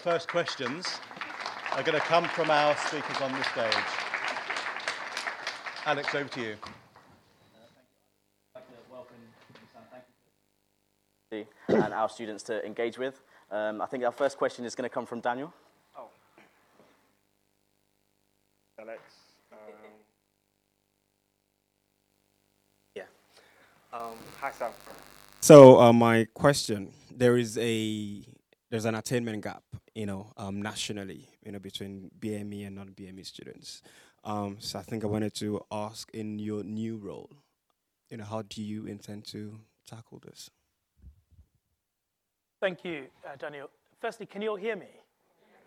first questions are going to come from our speakers on the stage. Alex, over to you. and our students to engage with. Um, I think our first question is going to come from Daniel. Oh. Alex. Um, yeah. Um, hi, Sam. So uh, my question: There is a there's an attainment gap, you know, um, nationally, you know, between BME and non-BME students. Um, so I think I wanted to ask, in your new role, you know, how do you intend to tackle this? Thank you, uh, Daniel. Firstly, can you all hear me?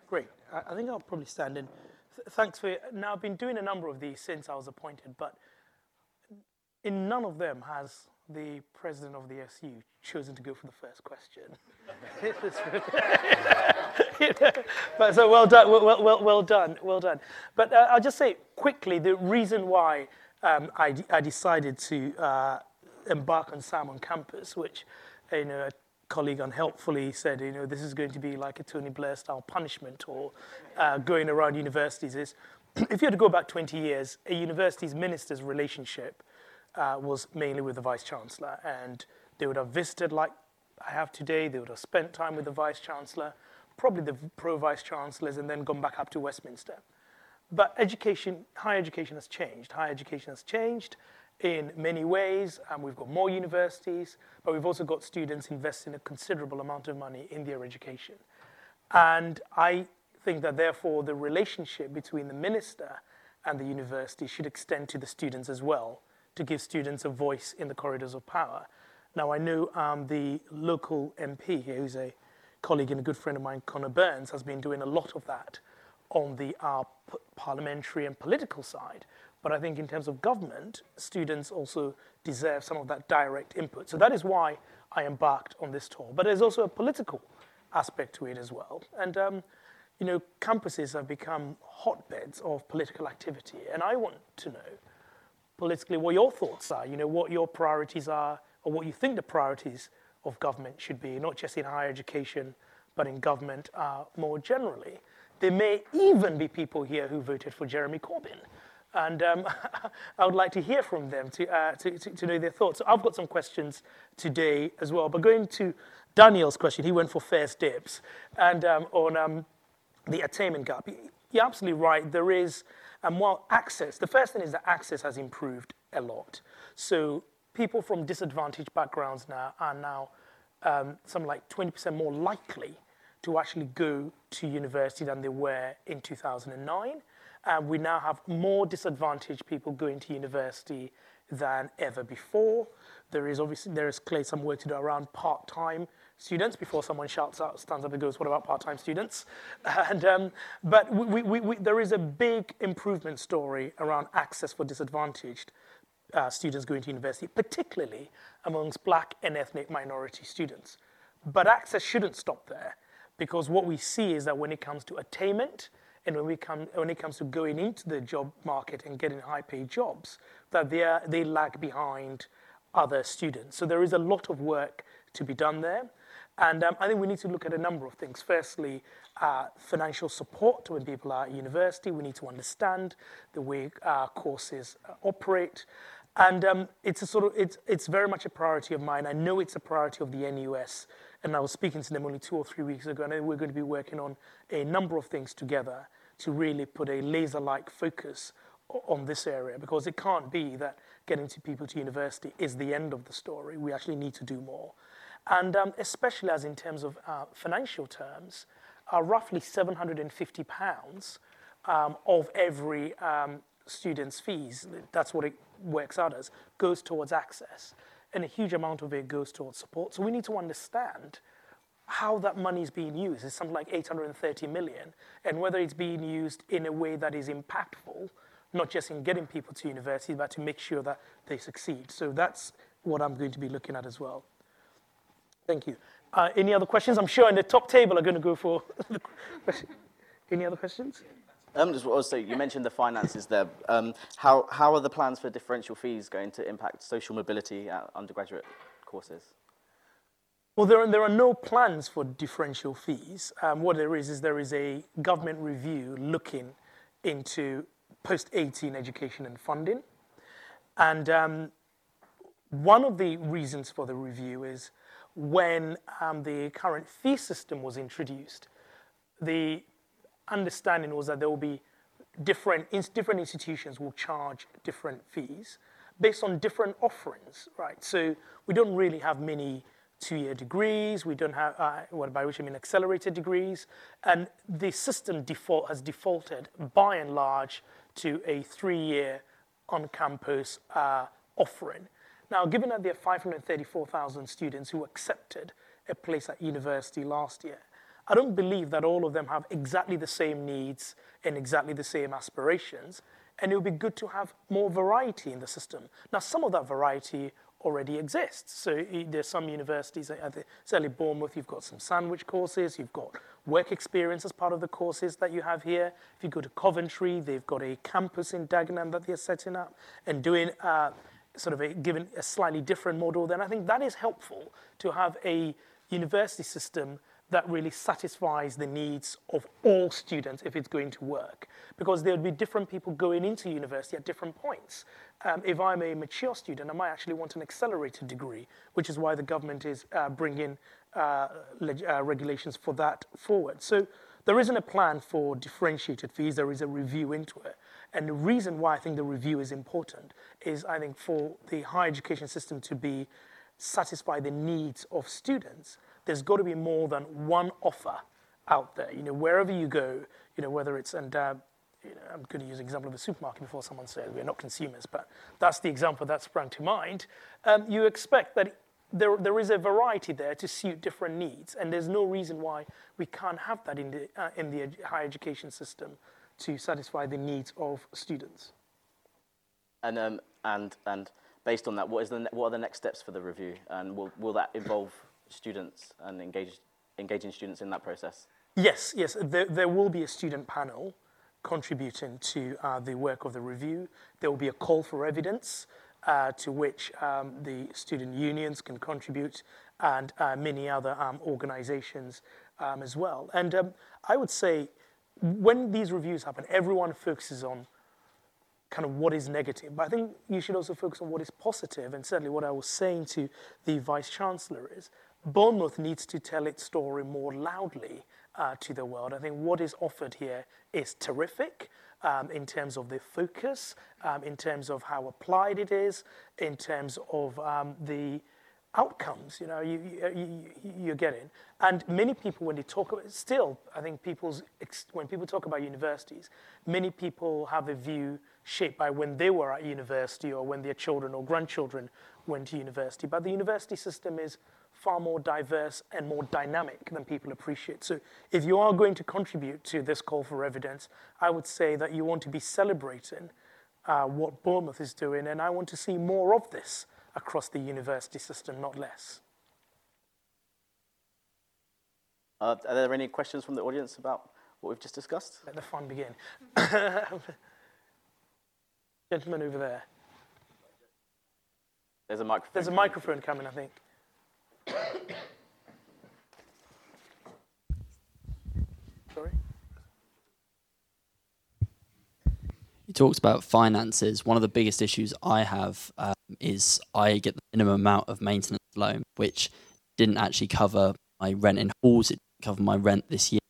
Great. I, I think I'll probably stand in. Th- thanks for. Now, I've been doing a number of these since I was appointed, but in none of them has the president of the SU chosen to go for the first question. but so well done, well, well, well done, well done. But uh, I'll just say quickly the reason why um, I, d- I decided to uh, embark on Sam on campus, which you know a colleague unhelpfully said, you know, this is going to be like a Tony Blair style punishment or uh, going around universities is, if you had to go back 20 years, a university's minister's relationship uh, was mainly with the vice chancellor, and they would have visited like I have today. They would have spent time with the vice chancellor, probably the pro vice chancellors, and then gone back up to Westminster. But education, higher education has changed. Higher education has changed in many ways, and we've got more universities, but we've also got students investing a considerable amount of money in their education. And I think that therefore the relationship between the minister and the university should extend to the students as well to give students a voice in the corridors of power. Now, I know um, the local MP here, who's a colleague and a good friend of mine, Conor Burns, has been doing a lot of that on the uh, p- parliamentary and political side. But I think in terms of government, students also deserve some of that direct input. So that is why I embarked on this tour. But there's also a political aspect to it as well. And, um, you know, campuses have become hotbeds of political activity. And I want to know politically what your thoughts are, you know, what your priorities are, or what you think the priorities of government should be, not just in higher education, but in government uh, more generally. There may even be people here who voted for Jeremy Corbyn. And um, I would like to hear from them to, uh, to, to, to, know their thoughts. So I've got some questions today as well. But going to Daniel's question, he went for first dibs. And um, on um, the attainment gap, you're absolutely right. There is, and while access, the first thing is that access has improved a lot. So people from disadvantaged backgrounds now are now um, something like 20% more likely to actually go to university than they were in 2009. And we now have more disadvantaged people going to university than ever before. There is obviously there is clearly some work to do around part-time students before someone shouts out, stands up and goes, "What about part-time students?" And um, but we, we, we, there is a big improvement story around access for disadvantaged uh, students going to university, particularly amongst black and ethnic minority students. But access shouldn't stop there because what we see is that when it comes to attainment, and when, we come, when it comes to going into the job market and getting high paid jobs, that they, are, they lag behind other students. So there is a lot of work to be done there. And um, I think we need to look at a number of things. Firstly, uh, financial support when people are at university. We need to understand the way uh, courses uh, operate. And um, it's a sort of it's it's very much a priority of mine. I know it's a priority of the NUS, and I was speaking to them only two or three weeks ago. And we're going to be working on a number of things together to really put a laser-like focus on this area because it can't be that getting to people to university is the end of the story. We actually need to do more, and um, especially as in terms of uh, financial terms, uh, roughly 750 pounds um, of every um, student's fees. That's what it works out as, goes towards access. And a huge amount of it goes towards support. So we need to understand how that money is being used. It's something like 830 million, and whether it's being used in a way that is impactful, not just in getting people to university, but to make sure that they succeed. So that's what I'm going to be looking at as well. Thank you. Uh, any other questions? I'm sure in the top table are going to go for the question. Any other questions? Um, just also, you mentioned the finances there. Um, how, how are the plans for differential fees going to impact social mobility at undergraduate courses? Well, there are, there are no plans for differential fees. Um, what there is is there is a government review looking into post-18 education and funding. And um, one of the reasons for the review is when um, the current fee system was introduced, the understanding was that there will be different, different institutions will charge different fees based on different offerings, right? So we don't really have many two-year degrees. We don't have, uh, what by which I mean accelerated degrees. And the system default has defaulted by and large to a three-year on-campus uh, offering. Now, given that there are 534,000 students who accepted a place at university last year, I don't believe that all of them have exactly the same needs and exactly the same aspirations. And it would be good to have more variety in the system. Now, some of that variety already exists. So there's some universities, certainly Bournemouth, you've got some sandwich courses, you've got work experience as part of the courses that you have here. If you go to Coventry, they've got a campus in Dagenham that they're setting up and doing uh, sort of a, given a slightly different model. Then I think that is helpful to have a university system that really satisfies the needs of all students if it's going to work. Because there would be different people going into university at different points. Um, if I'm a mature student, I might actually want an accelerated degree, which is why the government is uh, bringing uh, uh, regulations for that forward. So there isn't a plan for differentiated fees, there is a review into it. And the reason why I think the review is important is I think for the higher education system to be satisfy the needs of students, there's got to be more than one offer out there. You know, wherever you go, you know, whether it's, and uh, you know, I'm going to use an example of a supermarket before someone says we're not consumers, but that's the example that sprang to mind. Um, you expect that there, there is a variety there to suit different needs, and there's no reason why we can't have that in the, uh, in the higher education system to satisfy the needs of students. And, um, and, and based on that, what, is the, what are the next steps for the review? And will, will that involve students and engage, engaging students in that process? Yes, yes. There, there will be a student panel contributing to uh, the work of the review. There will be a call for evidence uh, to which um, the student unions can contribute and uh, many other um, organizations um, as well. And um, I would say when these reviews happen, everyone focuses on kind of what is negative. But I think you should also focus on what is positive. And certainly what I was saying to the Vice Chancellor is Bournemouth needs to tell its story more loudly uh, to the world. I think what is offered here is terrific um, in terms of the focus, um, in terms of how applied it is, in terms of um, the outcomes you know you, you, you're getting. And many people when they talk about still i think people's when people talk about universities many people have a view shaped by when they were at university or when their children or grandchildren went to university. But the university system is far more diverse and more dynamic than people appreciate. So if you are going to contribute to this call for evidence, I would say that you want to be celebrating uh, what Bournemouth is doing, and I want to see more of this across the university system, not less. Uh, are there any questions from the audience about what we've just discussed? Let the fun begin. Gentleman over there. There's a microphone. There's a microphone coming, I think. Sorry? Talked about finances. One of the biggest issues I have um, is I get the minimum amount of maintenance loan, which didn't actually cover my rent in halls. It didn't cover my rent this year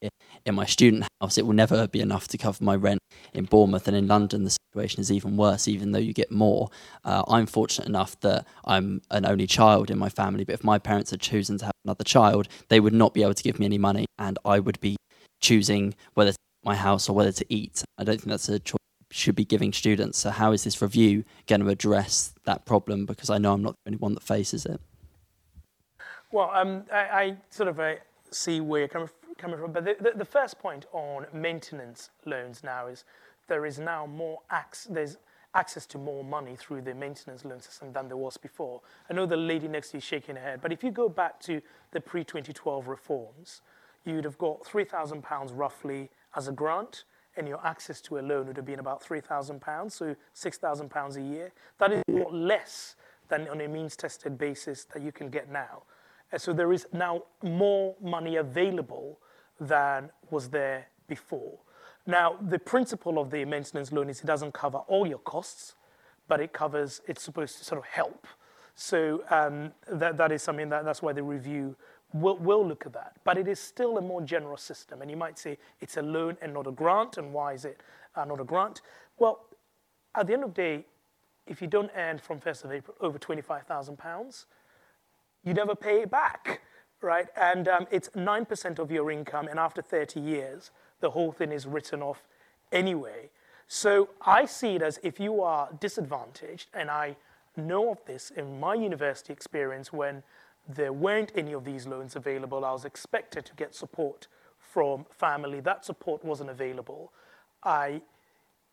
in my student house. It will never be enough to cover my rent in Bournemouth and in London. The situation is even worse, even though you get more. Uh, I'm fortunate enough that I'm an only child in my family, but if my parents had chosen to have another child, they would not be able to give me any money, and I would be choosing whether to my house or whether to eat. I don't think that's a choice should be giving students. So how is this review going to address that problem? Because I know I'm not the only one that faces it. Well, um, I, I, sort of uh, see where you're coming coming from. But the, the, the, first point on maintenance loans now is there is now more ac- there's access to more money through the maintenance loan system than there was before. I know the lady next to you is shaking her head, but if you go back to the pre-2012 reforms, you'd have got £3,000 roughly as a grant, and your access to a loan would have been about £3,000, so £6,000 a year. That is a lot less than on a means-tested basis that you can get now. And so there is now more money available than was there before. Now, the principle of the maintenance loan is it doesn't cover all your costs, but it covers, it's supposed to sort of help. So um, that, that is something that, that's why the review will, will look at that. But it is still a more generous system. And you might say it's a loan and not a grant. And why is it uh, not a grant? Well, at the end of the day, if you don't earn from 1st of April over £25,000, you never pay it back, right? And um, it's 9% of your income. And after 30 years, the whole thing is written off anyway. So I see it as if you are disadvantaged, and I know of this in my university experience when there weren't any of these loans available. I was expected to get support from family. That support wasn't available. I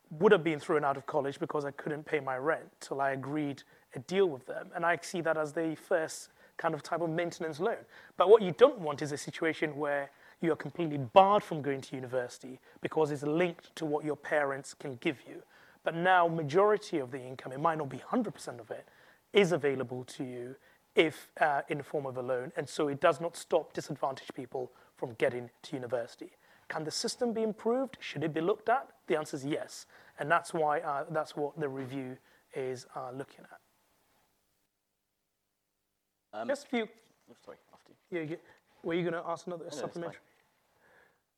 would have been thrown out of college because I couldn't pay my rent till I agreed a deal with them. And I see that as the first kind of type of maintenance loan. But what you don't want is a situation where you are completely barred from going to university because it's linked to what your parents can give you. But now, majority of the income, it might not be 100% of it, is available to you if uh, in the form of a loan, and so it does not stop disadvantaged people from getting to university. Can the system be improved? Should it be looked at? The answer is yes, and that's why uh, that's what the review is uh, looking at. Um, Just a few. oh, sorry, after you. Yeah, were you going to ask another it's supplementary?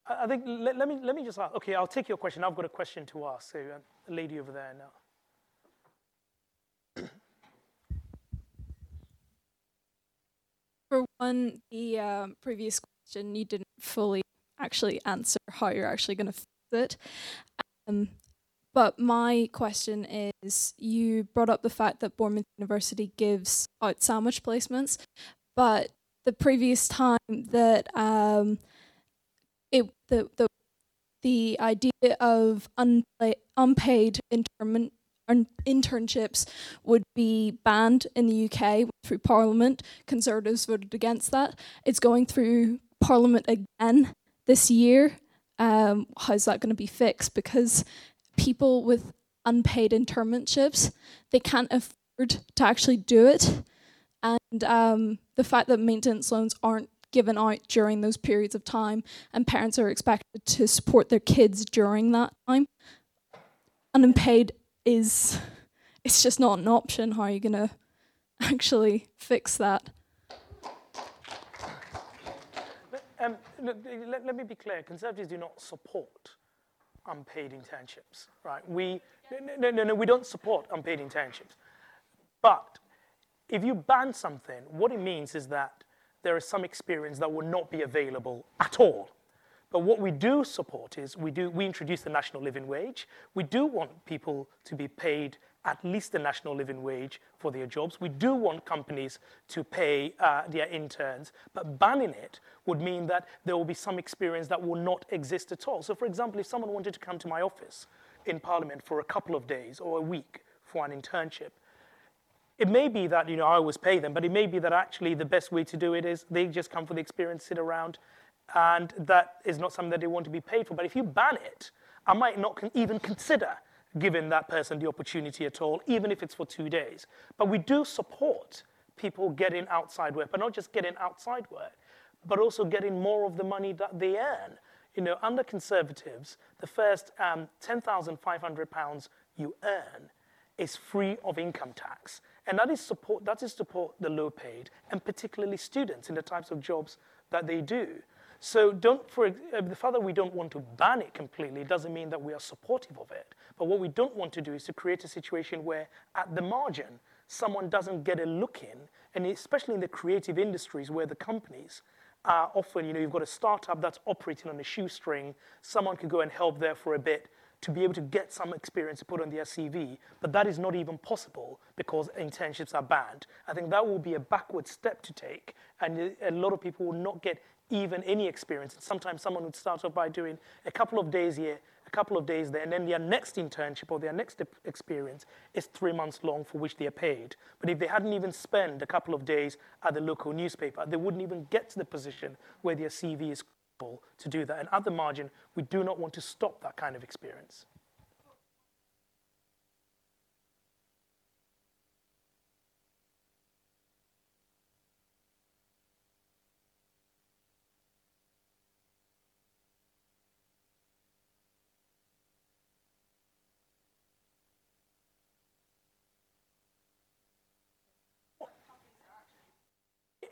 I I think let, let me let me just ask. Okay, I'll take your question. I've got a question to ask. So, uh, lady over there now. One, the um, previous question, you didn't fully actually answer how you're actually going to fix it. Um, but my question is you brought up the fact that Bournemouth University gives out sandwich placements, but the previous time that um, it the, the the idea of unpla- unpaid internment internships would be banned in the UK through Parliament. Conservatives voted against that. It's going through Parliament again this year. Um, how's that going to be fixed? Because people with unpaid internships they can't afford to actually do it, and um, the fact that maintenance loans aren't given out during those periods of time, and parents are expected to support their kids during that time. Unpaid is it's just not an option. How are you gonna actually fix that? Um, let, let me be clear. Conservatives do not support unpaid internships, right? We no, no, no, we don't support unpaid internships. But if you ban something, what it means is that there is some experience that will not be available at all. But what we do support is we do we introduce the national living wage. We do want people to be paid at least the national living wage for their jobs. We do want companies to pay uh, their interns, but banning it would mean that there will be some experience that will not exist at all. So, for example, if someone wanted to come to my office in Parliament for a couple of days or a week for an internship, it may be that you know I always pay them, but it may be that actually the best way to do it is they just come for the experience, sit around, and that is not something that they want to be paid for. But if you ban it, I might not con- even consider giving that person the opportunity at all, even if it's for two days. But we do support people getting outside work, but not just getting outside work, but also getting more of the money that they earn. You know, under Conservatives, the first um, £10,500 you earn is free of income tax. And that is support, that is support the low paid, and particularly students in the types of jobs that they do. So don't, for uh, the fact that we don't want to ban it completely doesn't mean that we are supportive of it. But what we don't want to do is to create a situation where, at the margin, someone doesn't get a look in, and especially in the creative industries where the companies are often, you know, you've got a startup that's operating on a shoestring, someone could go and help there for a bit to be able to get some experience to put on their CV, but that is not even possible because internships are banned. I think that will be a backward step to take, and a lot of people will not get even any experience. And Sometimes someone would start off by doing a couple of days here, a couple of days there, and then their next internship or their next experience is three months long for which they are paid. But if they hadn't even spent a couple of days at the local newspaper, they wouldn't even get to the position where their CV is to do that. And at the margin, we do not want to stop that kind of experience.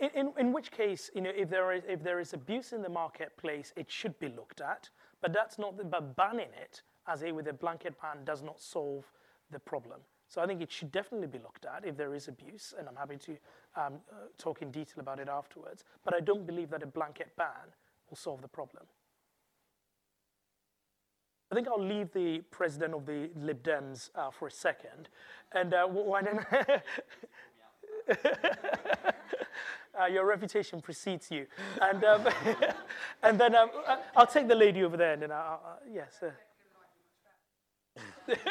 In, in, which case, you know, if there, is, if there is abuse in the marketplace, it should be looked at. But that's not, the, but banning it as a with a blanket ban does not solve the problem. So I think it should definitely be looked at if there is abuse, and I'm happy to um, uh, talk in detail about it afterwards. But I don't believe that a blanket ban will solve the problem. I think I'll leave the president of the Lib Dems uh, for a second, and uh, why don't uh, your reputation precedes you, and um, and then um, uh, I'll take the lady over there, and then I'll, uh, yes.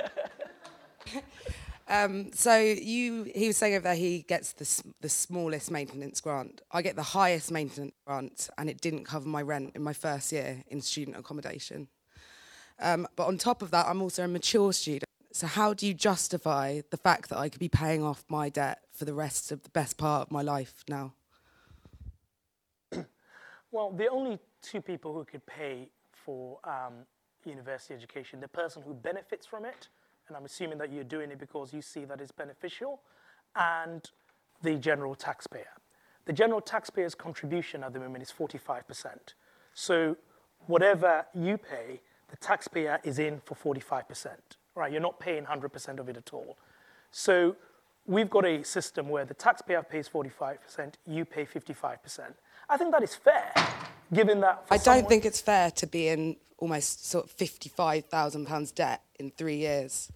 Um, so you, he was saying over there he gets the, the smallest maintenance grant. I get the highest maintenance grant, and it didn't cover my rent in my first year in student accommodation. Um, but on top of that, I'm also a mature student. So how do you justify the fact that I could be paying off my debt for the rest of the best part of my life now? Well, the only two people who could pay for um, university education, the person who benefits from it, and I'm assuming that you're doing it because you see that it's beneficial, and the general taxpayer. The general taxpayer's contribution at the moment is 45%. So whatever you pay, the taxpayer is in for 45%, right? You're not paying 100% of it at all. So we've got a system where the taxpayer pays 45%, you pay 55%. I think that is fair, given that. I don't think it's fair to be in almost sort of fifty-five thousand pounds debt in three years,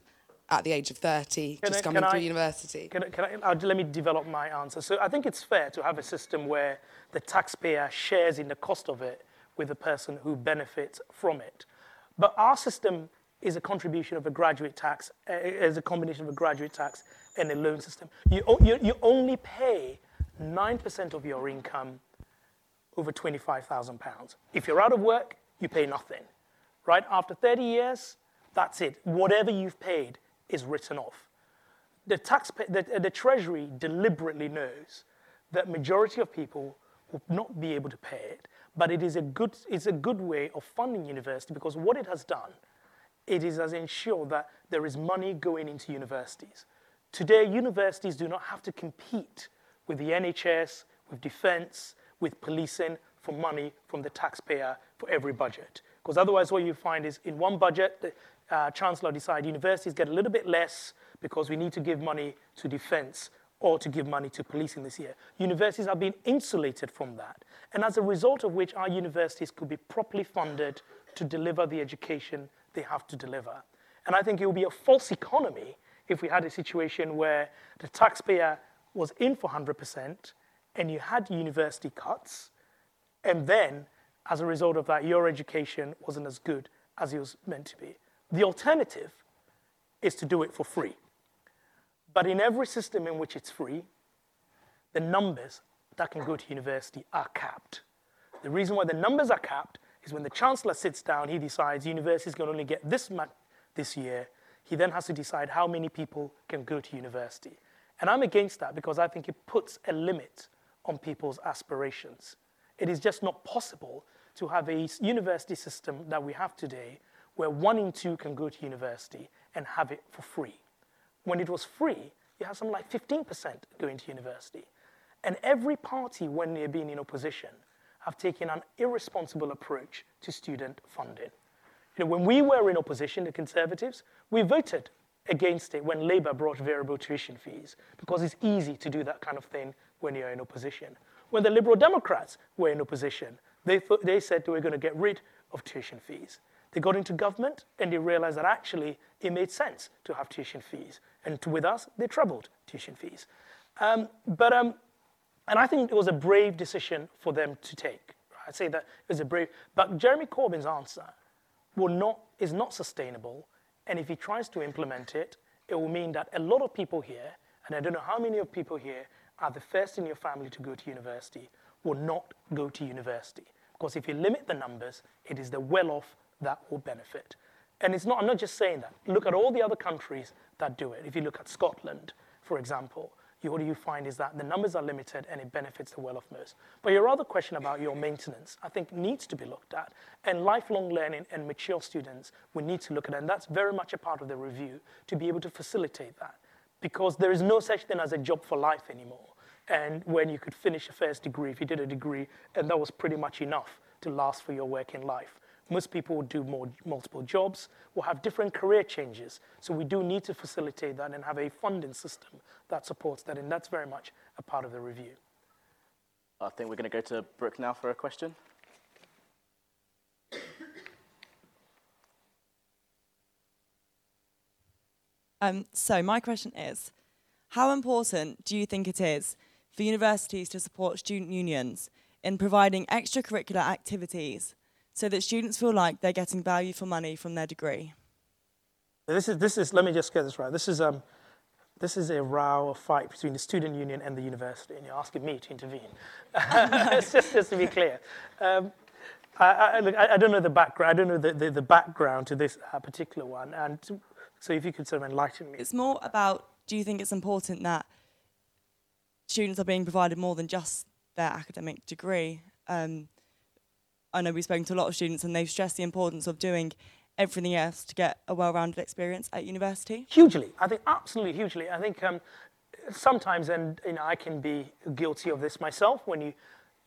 at the age of thirty, Can just I- coming through I- university. Can, can I, let me develop my answer. So I think it's fair to have a system where the taxpayer shares in the cost of it with the person who benefits from it. But our system is a contribution of a graduate tax, uh, is a combination of a graduate tax and a loan system. You, you, you only pay 9% of your income over £25,000. If you're out of work, you pay nothing. Right? After 30 years, that's it. Whatever you've paid is written off. The, taxpay- the, the Treasury deliberately knows that majority of people will not be able to pay it, but it is a good, it's a good way of funding university because what it has done, it is has ensured that there is money going into universities. Today, universities do not have to compete with the NHS, with defense, with policing for money from the taxpayer for every budget. Because otherwise, what you find is in one budget, the uh, chancellor decide universities get a little bit less because we need to give money to defense or to give money to policing this year. Universities are being insulated from that. And as a result of which, our universities could be properly funded to deliver the education they have to deliver. And I think it would be a false economy if we had a situation where the taxpayer was in for 100% and you had university cuts, and then as a result of that, your education wasn't as good as it was meant to be. The alternative is to do it for free. But in every system in which it's free, the numbers that can go to university are capped. The reason why the numbers are capped is when the chancellor sits down, he decides universities can only get this much this year. He then has to decide how many people can go to university. And I'm against that because I think it puts a limit on people's aspirations. It is just not possible to have a university system that we have today where one in two can go to university and have it for free. When it was free, you had something like 15% going to university. And every party, when they're being in opposition, have taken an irresponsible approach to student funding. You know, when we were in opposition, the Conservatives, we voted against it when Labour brought variable tuition fees because it's easy to do that kind of thing when you're in opposition. When the Liberal Democrats were in opposition, they, they said they were going to get rid of tuition fees. They got into government and they realized that actually it made sense to have tuition fees. And to, with us, they trebled tuition fees. Um, but, um, and I think it was a brave decision for them to take. I'd say that it was a brave, but Jeremy Corbyn's answer will not, is not sustainable. And if he tries to implement it, it will mean that a lot of people here, and I don't know how many of people here are the first in your family to go to university, will not go to university. Because if you limit the numbers, it is the well off that will benefit. And it's not, I'm not just saying that. Look at all the other countries that do it. If you look at Scotland, for example, you, what you find is that the numbers are limited and it benefits the well of most. But your other question about your maintenance, I think, needs to be looked at. And lifelong learning and mature students, we need to look at it. And that's very much a part of the review to be able to facilitate that. Because there is no such thing as a job for life anymore. and when you could finish a first degree, if you did a degree, and that was pretty much enough to last for your working life. Most people will do more, multiple jobs, will have different career changes. So we do need to facilitate that and have a funding system that supports that, and that's very much a part of the review. I think we're going to go to Brooke now for a question. Um, so my question is, how important do you think it is for universities to support student unions in providing extracurricular activities so that students feel like they're getting value for money from their degree? This is, this is let me just get this right. This is, um, this is a row, a fight between the student union and the university, and you're asking me to intervene. it's just, just to be clear. Um, I, I, look, I, I, don't know the background. I don't know the, the, the background to this uh, particular one, and to, so if you could sort of enlighten me. It's more about do you think it's important that students are being provided more than just their academic degree? Um, I know we've spoken to a lot of students and they've stressed the importance of doing everything else to get a well-rounded experience at university. Hugely, I think absolutely hugely. I think um, sometimes, and you know, I can be guilty of this myself when you,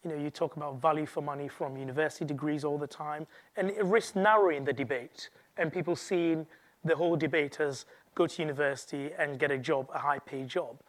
you know, you talk about value for money from university degrees all the time, and it risks narrowing the debate and people seeing the whole debate as go to university and get a job, a high-paid job.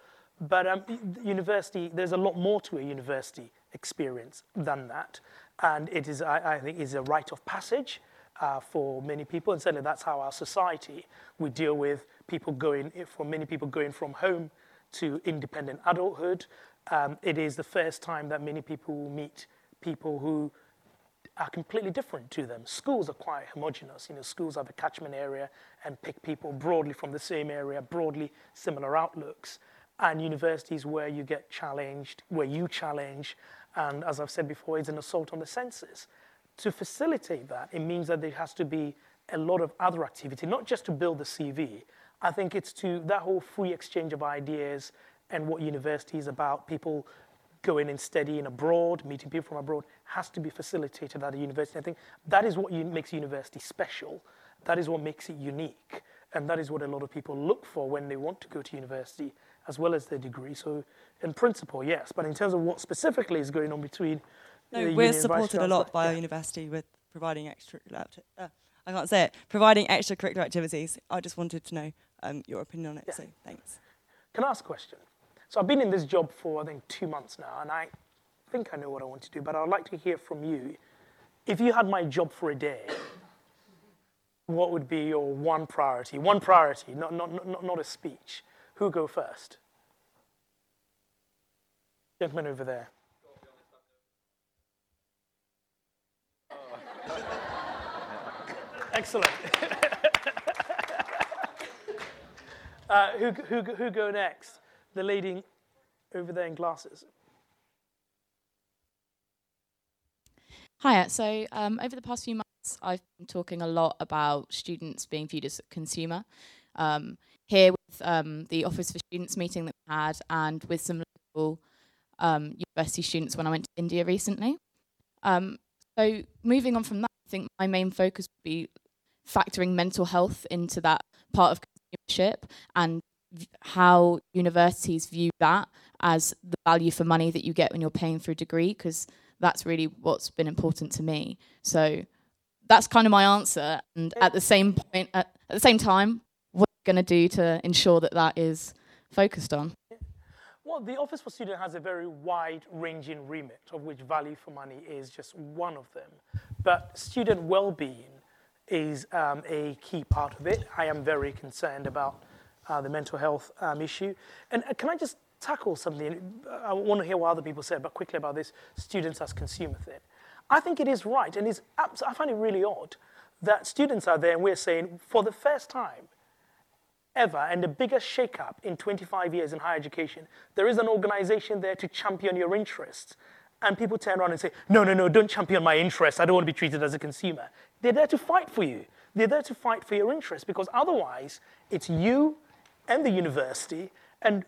But um, university, there's a lot more to a university experience than that. And it is, I, I think, is a rite of passage uh, for many people. And certainly that's how our society, we deal with people going, for many people going from home to independent adulthood. Um, it is the first time that many people will meet people who are completely different to them. Schools are quite homogenous. You know, schools have a catchment area and pick people broadly from the same area, broadly similar outlooks. And universities where you get challenged, where you challenge, and as I've said before, it's an assault on the senses. To facilitate that, it means that there has to be a lot of other activity, not just to build the CV. I think it's to that whole free exchange of ideas and what university is about, people going and studying abroad, meeting people from abroad, has to be facilitated at a university. I think that is what makes university special. That is what makes it unique. And that is what a lot of people look for when they want to go to university, as well as their degree. So, in principle, yes. But in terms of what specifically is going on between no, we're supported a lot by yeah. our university with providing extracurricular. Uh, I can't say it. Providing extracurricular activities. I just wanted to know um, your opinion on it. Yeah. So thanks. Can I ask a question? So I've been in this job for I think two months now, and I think I know what I want to do. But I'd like to hear from you. If you had my job for a day, what would be your one priority? One priority, not, not, not, not a speech. Who go first? Gentleman over there. Excellent. uh, who, who, who go next? The lady over there in glasses. Hiya. So um, over the past few months, I've been talking a lot about students being viewed as a consumer. Um, here with um, the Office for Students meeting that we had, and with some local um, university students when I went to India recently. Um, so moving on from that, I think my main focus would be factoring mental health into that part of consumership and how universities view that as the value for money that you get when you're paying for a degree, because that's really what's been important to me. So that's kind of my answer. And at the same point, at, at the same time, what are you going to do to ensure that that is focused on? Well, the Office for Students has a very wide-ranging remit, of which value for money is just one of them. But student well-being is um, a key part of it. I am very concerned about uh, the mental health um, issue. And uh, can I just tackle something? I want to hear what other people say, but quickly about this students as consumer thing. I think it is right, and it's I find it really odd that students are there and we're saying, for the first time ever, and the biggest shakeup in 25 years in higher education, there is an organization there to champion your interests. And people turn around and say, no, no, no, don't champion my interests. I don't want to be treated as a consumer. They're there to fight for you. They're there to fight for your interests because otherwise it's you and the university. And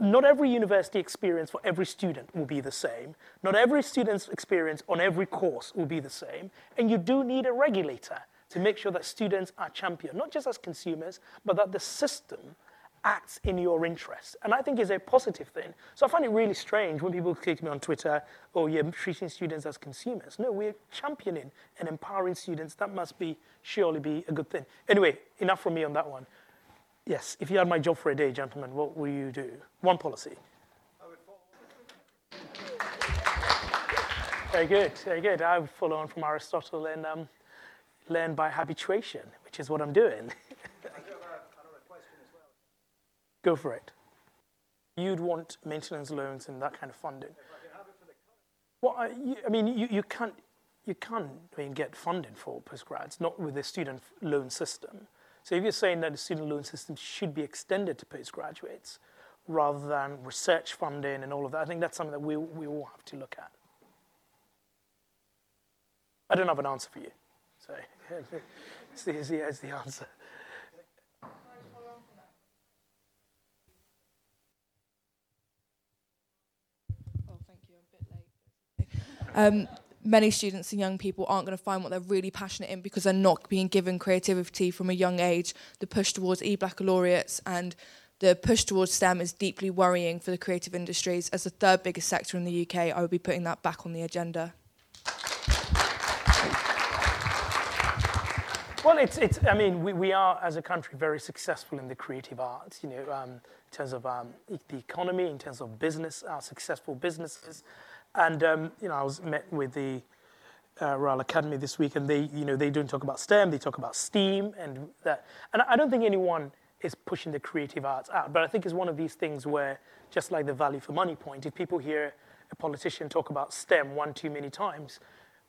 not every university experience for every student will be the same. Not every student's experience on every course will be the same. And you do need a regulator to make sure that students are championed, not just as consumers, but that the system acts in your interest. And I think it's a positive thing. So I find it really strange when people click me on Twitter, oh, you're treating students as consumers. No, we're championing and empowering students. That must be surely be a good thing. Anyway, enough from me on that one. Yes, if you had my job for a day, gentlemen, what will you do? One policy. Very good, very good. I would follow on from Aristotle and um, learn by habituation, which is what I'm doing. Go for it. You'd want maintenance loans and that kind of funding. Well, I, you, I mean, you, you can't, you can't I mean, get funding for postgrads, not with the student loan system. So if you're saying that the student loan system should be extended to postgraduates rather than research funding and all of that, I think that's something that we, we all have to look at. I don't have an answer for you. So here's the, the answer. Oh, thank you. I'm a bit late. Um, many students and young people aren't going to find what they're really passionate in because they're not being given creativity from a young age. The push towards e-baccalaureates and the push towards STEM is deeply worrying for the creative industries. As the third biggest sector in the UK, I would be putting that back on the agenda. Well, it's, it's I mean, we, we are, as a country, very successful in the creative arts, you know, um, in terms of um, the economy, in terms of business, our successful businesses. And um, you know, I was met with the uh, Royal Academy this week, and they, you know, they don't talk about STEM, they talk about STEAM, and that. And I don't think anyone is pushing the creative arts out, but I think it's one of these things where, just like the value for money point, if people hear a politician talk about STEM one too many times,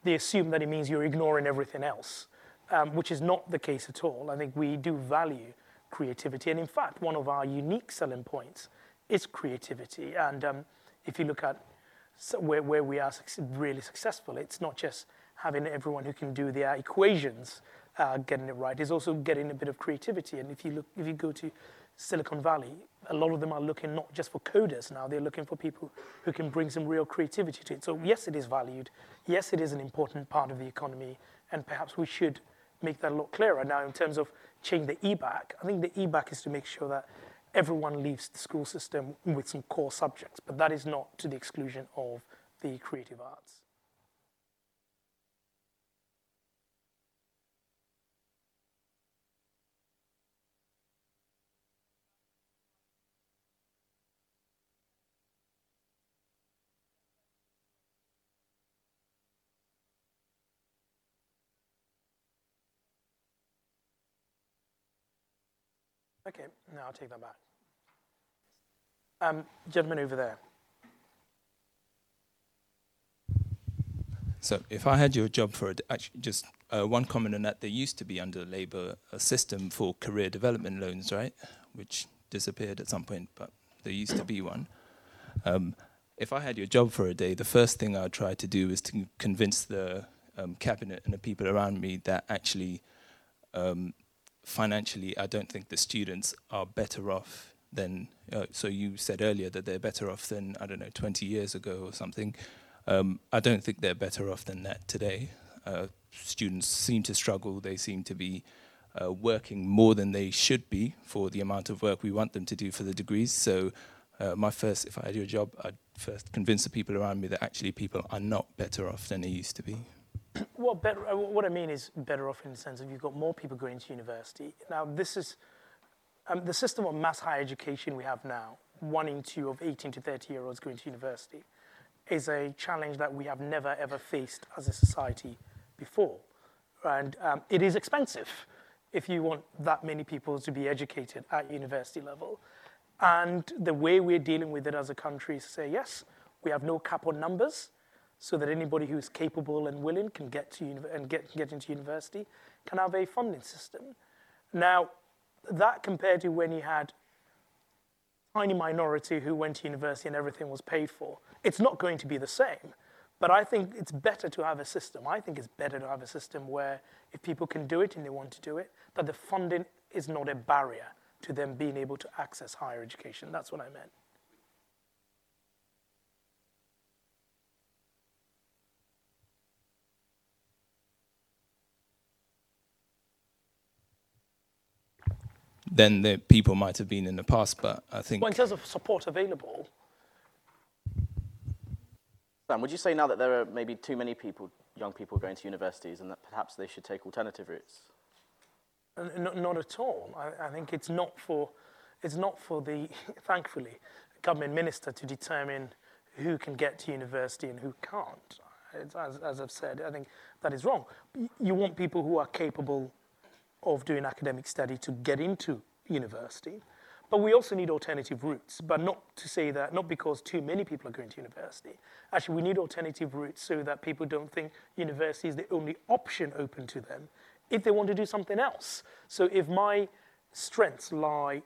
they assume that it means you're ignoring everything else, um, which is not the case at all. I think we do value creativity, and in fact, one of our unique selling points is creativity. And um, if you look at where, where we are really successful. It's not just having everyone who can do their equations uh, getting it right. It's also getting a bit of creativity. And if you look, if you go to Silicon Valley, a lot of them are looking not just for coders now. They're looking for people who can bring some real creativity to it. So yes, it is valued. Yes, it is an important part of the economy, and perhaps we should make that a lot clearer. Now, in terms of changing the EBacc, I think the EBacc is to make sure that everyone leaves the school system with some core subjects, but that is not to the exclusion of the creative arts. Okay, now I'll take that back. Um, gentleman over there. So, if I had your job for it, actually, just uh, one comment on that, there used to be under Labour a system for career development loans, right? Which disappeared at some point, but there used to be one. Um, if I had your job for a day, the first thing I'd try to do is to convince the um, cabinet and the people around me that actually um, financially, I don't think the students are better off than. Uh, so you said earlier that they're better off than I don't know 20 years ago or something. Um, I don't think they're better off than that today. Uh, students seem to struggle. They seem to be uh, working more than they should be for the amount of work we want them to do for the degrees. So, uh, my first, if I had your job, I'd first convince the people around me that actually people are not better off than they used to be. Well, better, uh, what I mean is better off in the sense of you've got more people going to university. Now, this is um, the system of mass higher education we have now, one in two of 18 to 30 year olds going to university, is a challenge that we have never ever faced as a society before. And um, it is expensive if you want that many people to be educated at university level. And the way we're dealing with it as a country is to say, yes, we have no cap on numbers so that anybody who's capable and willing can get to uni- and get, get into university can have a funding system. Now, that compared to when you had tiny minority who went to university and everything was paid for, it's not going to be the same. But I think it's better to have a system. I think it's better to have a system where if people can do it and they want to do it, that the funding is not a barrier to them being able to access higher education. That's what I meant. Than the people might have been in the past. But I think Well, in terms of support available, Sam, would you say now that there are maybe too many people, young people going to universities, and that perhaps they should take alternative routes? Not, not at all. I, I think it's not for, it's not for the, thankfully, government minister to determine who can get to university and who can't. It's, as, as I've said, I think that is wrong. You want people who are capable of doing academic study to get into university, but we also need alternative routes. But not to say that, not because too many people are going to university. Actually, we need alternative routes so that people don't think university is the only option open to them if they want to do something else. So if my strengths lie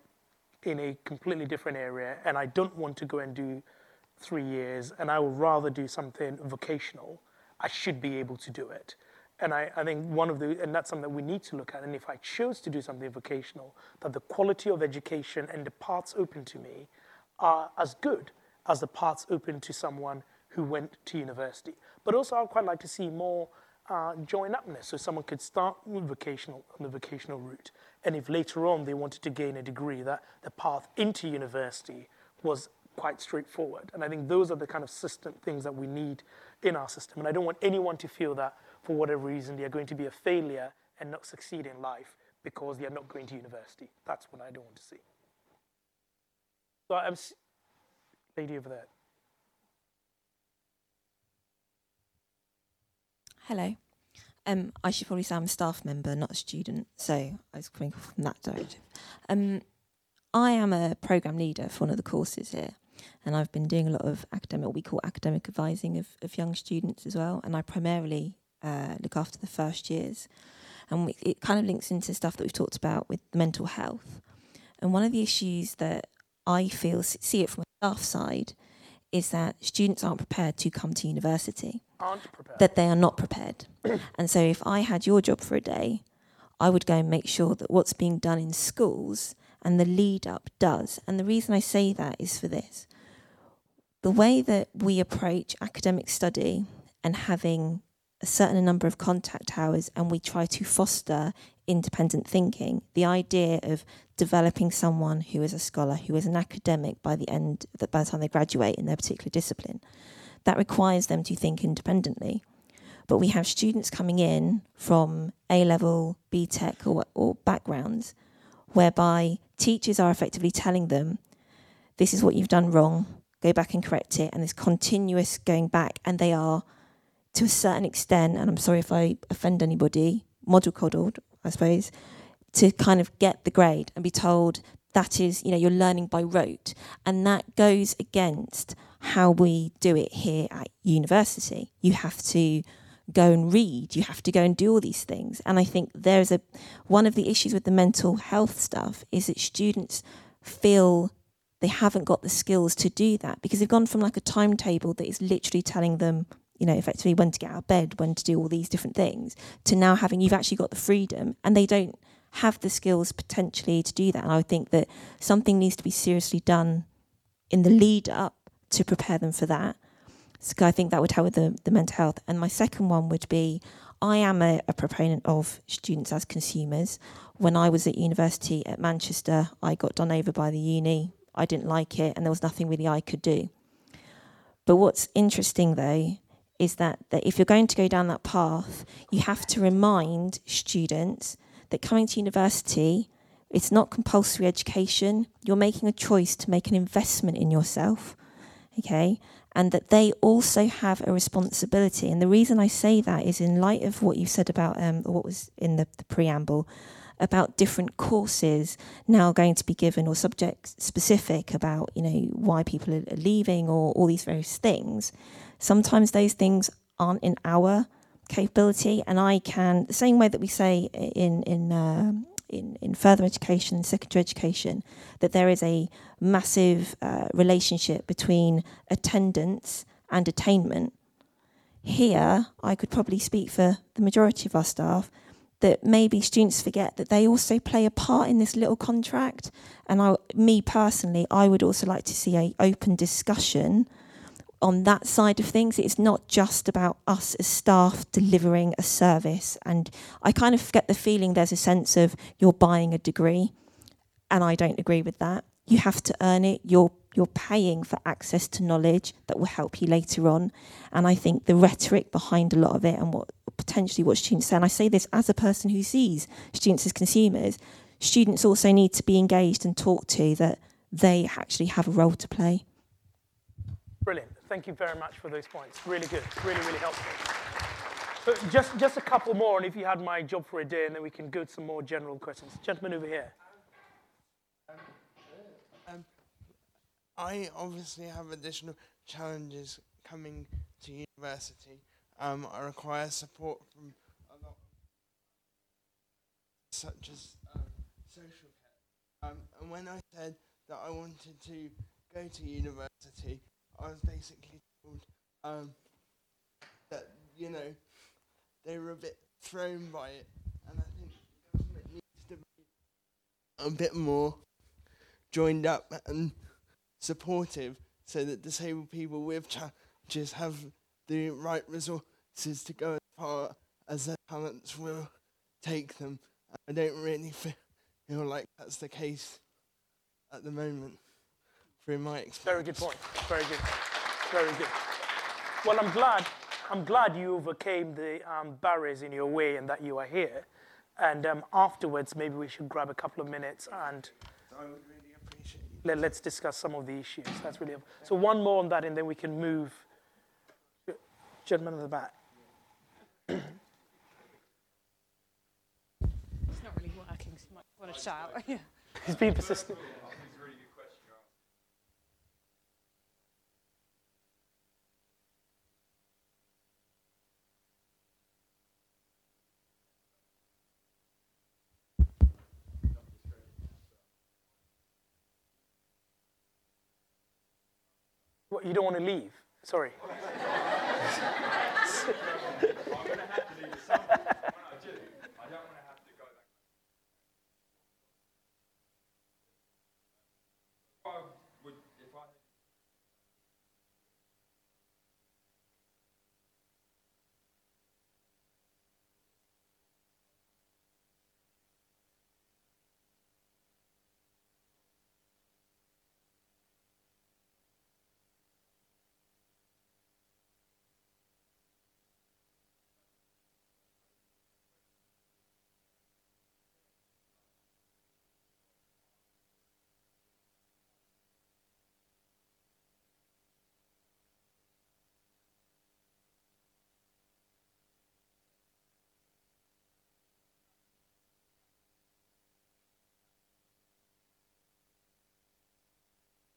in a completely different area and I don't want to go and do three years and I would rather do something vocational, I should be able to do it. And I, I think one of the, and that's something that we need to look at. And if I chose to do something vocational, that the quality of education and the paths open to me are as good as the paths open to someone who went to university. But also, I'd quite like to see more uh, join upness. So someone could start vocational on the vocational route, and if later on they wanted to gain a degree, that the path into university was quite straightforward. And I think those are the kind of system things that we need in our system. And I don't want anyone to feel that for whatever reason they are going to be a failure and not succeed in life because they are not going to university. That's what I don't want to see. So I'm, lady over there. Hello. Um, I should probably say I'm a staff member, not a student, so I was coming from that directive. Um, I am a program leader for one of the courses here, and I've been doing a lot of academic, what we call academic advising of, of young students as well, and I primarily uh, look after the first years. And we, it kind of links into stuff that we've talked about with mental health. And one of the issues that I feel, see it from a staff side, is that students aren't prepared to come to university Aren't prepared. that they are not prepared. and so if I had your job for a day, I would go and make sure that what's being done in schools and the lead up does. And the reason I say that is for this. The way that we approach academic study and having a certain number of contact hours and we try to foster independent thinking, the idea of developing someone who is a scholar, who is an academic by the end that by the time they graduate in their particular discipline, that requires them to think independently. But we have students coming in from A level, BTEC, or, or backgrounds whereby teachers are effectively telling them, this is what you've done wrong, go back and correct it. And this continuous going back, and they are, to a certain extent, and I'm sorry if I offend anybody, model coddled, I suppose, to kind of get the grade and be told that is, you know, you're learning by rote. And that goes against how we do it here at university. You have to go and read, you have to go and do all these things. And I think there's a one of the issues with the mental health stuff is that students feel they haven't got the skills to do that because they've gone from like a timetable that is literally telling them you know effectively when to get out of bed when to do all these different things to now having you've actually got the freedom and they don't have the skills potentially to do that. And i think that something needs to be seriously done in the lead up to prepare them for that. So i think that would help with the, the mental health. And my second one would be i am a, a proponent of students as consumers. When i was at university at manchester i got done over by the uni. I didn't like it and there was nothing really i could do. But what's interesting though is that, that if you're going to go down that path, you have to remind students that coming to university, it's not compulsory education. You're making a choice to make an investment in yourself, okay? And that they also have a responsibility. And the reason I say that is in light of what you said about, um, what was in the, the preamble, about different courses now going to be given or subject specific about, you know, why people are leaving or all these various things sometimes those things aren't in our capability. And i can the same way that we say in in uh, in, in further education secondary education that there is a massive uh, relationship between attendance and attainment. Here i could probably speak for the majority of our staff that maybe students forget that they also play a part in this little contract. And I, me personally i would also like to see a open discussion on that side of things. It's not just about us as staff delivering a service. And I kind of get the feeling there's a sense of you're buying a degree. and I don't agree with that. You have to earn it. You're you're paying for access to knowledge that will help you later on. And I think the rhetoric behind a lot of it and what potentially what students say, and I say this as a person who sees students as consumers, students also need to be engaged and talked to that they actually have a role to play. Brilliant. Thank you very much for those points. Really good. Really, really helpful. Just, just a couple more, and if you had my job for a day, and then we can go to some more general questions. Gentleman over here. Um, I obviously have additional challenges coming to university. Um, I require support from a lot, such as um, social care. Um, and when I said that I wanted to go to university, I was basically told um, that you know they were a bit thrown by it, and I think the government needs to be a bit more joined up and supportive so that disabled people with challenges have the right resources to go as far as their talents will take them. I don't really feel like that's the case at the moment through my experience. Very good point. Very good. Very good. Well, I'm glad. I'm glad you overcame the um, barriers in your way and that you are here. And um, afterwards, maybe we should grab a couple of minutes and I would really appreciate let, us discuss some of the issues. That's really so. One more on that, and then we can move. Gentleman at the back. It's not really working, so you might want to shout. yeah. He's being persistent. What, you don't want to leave? Sorry.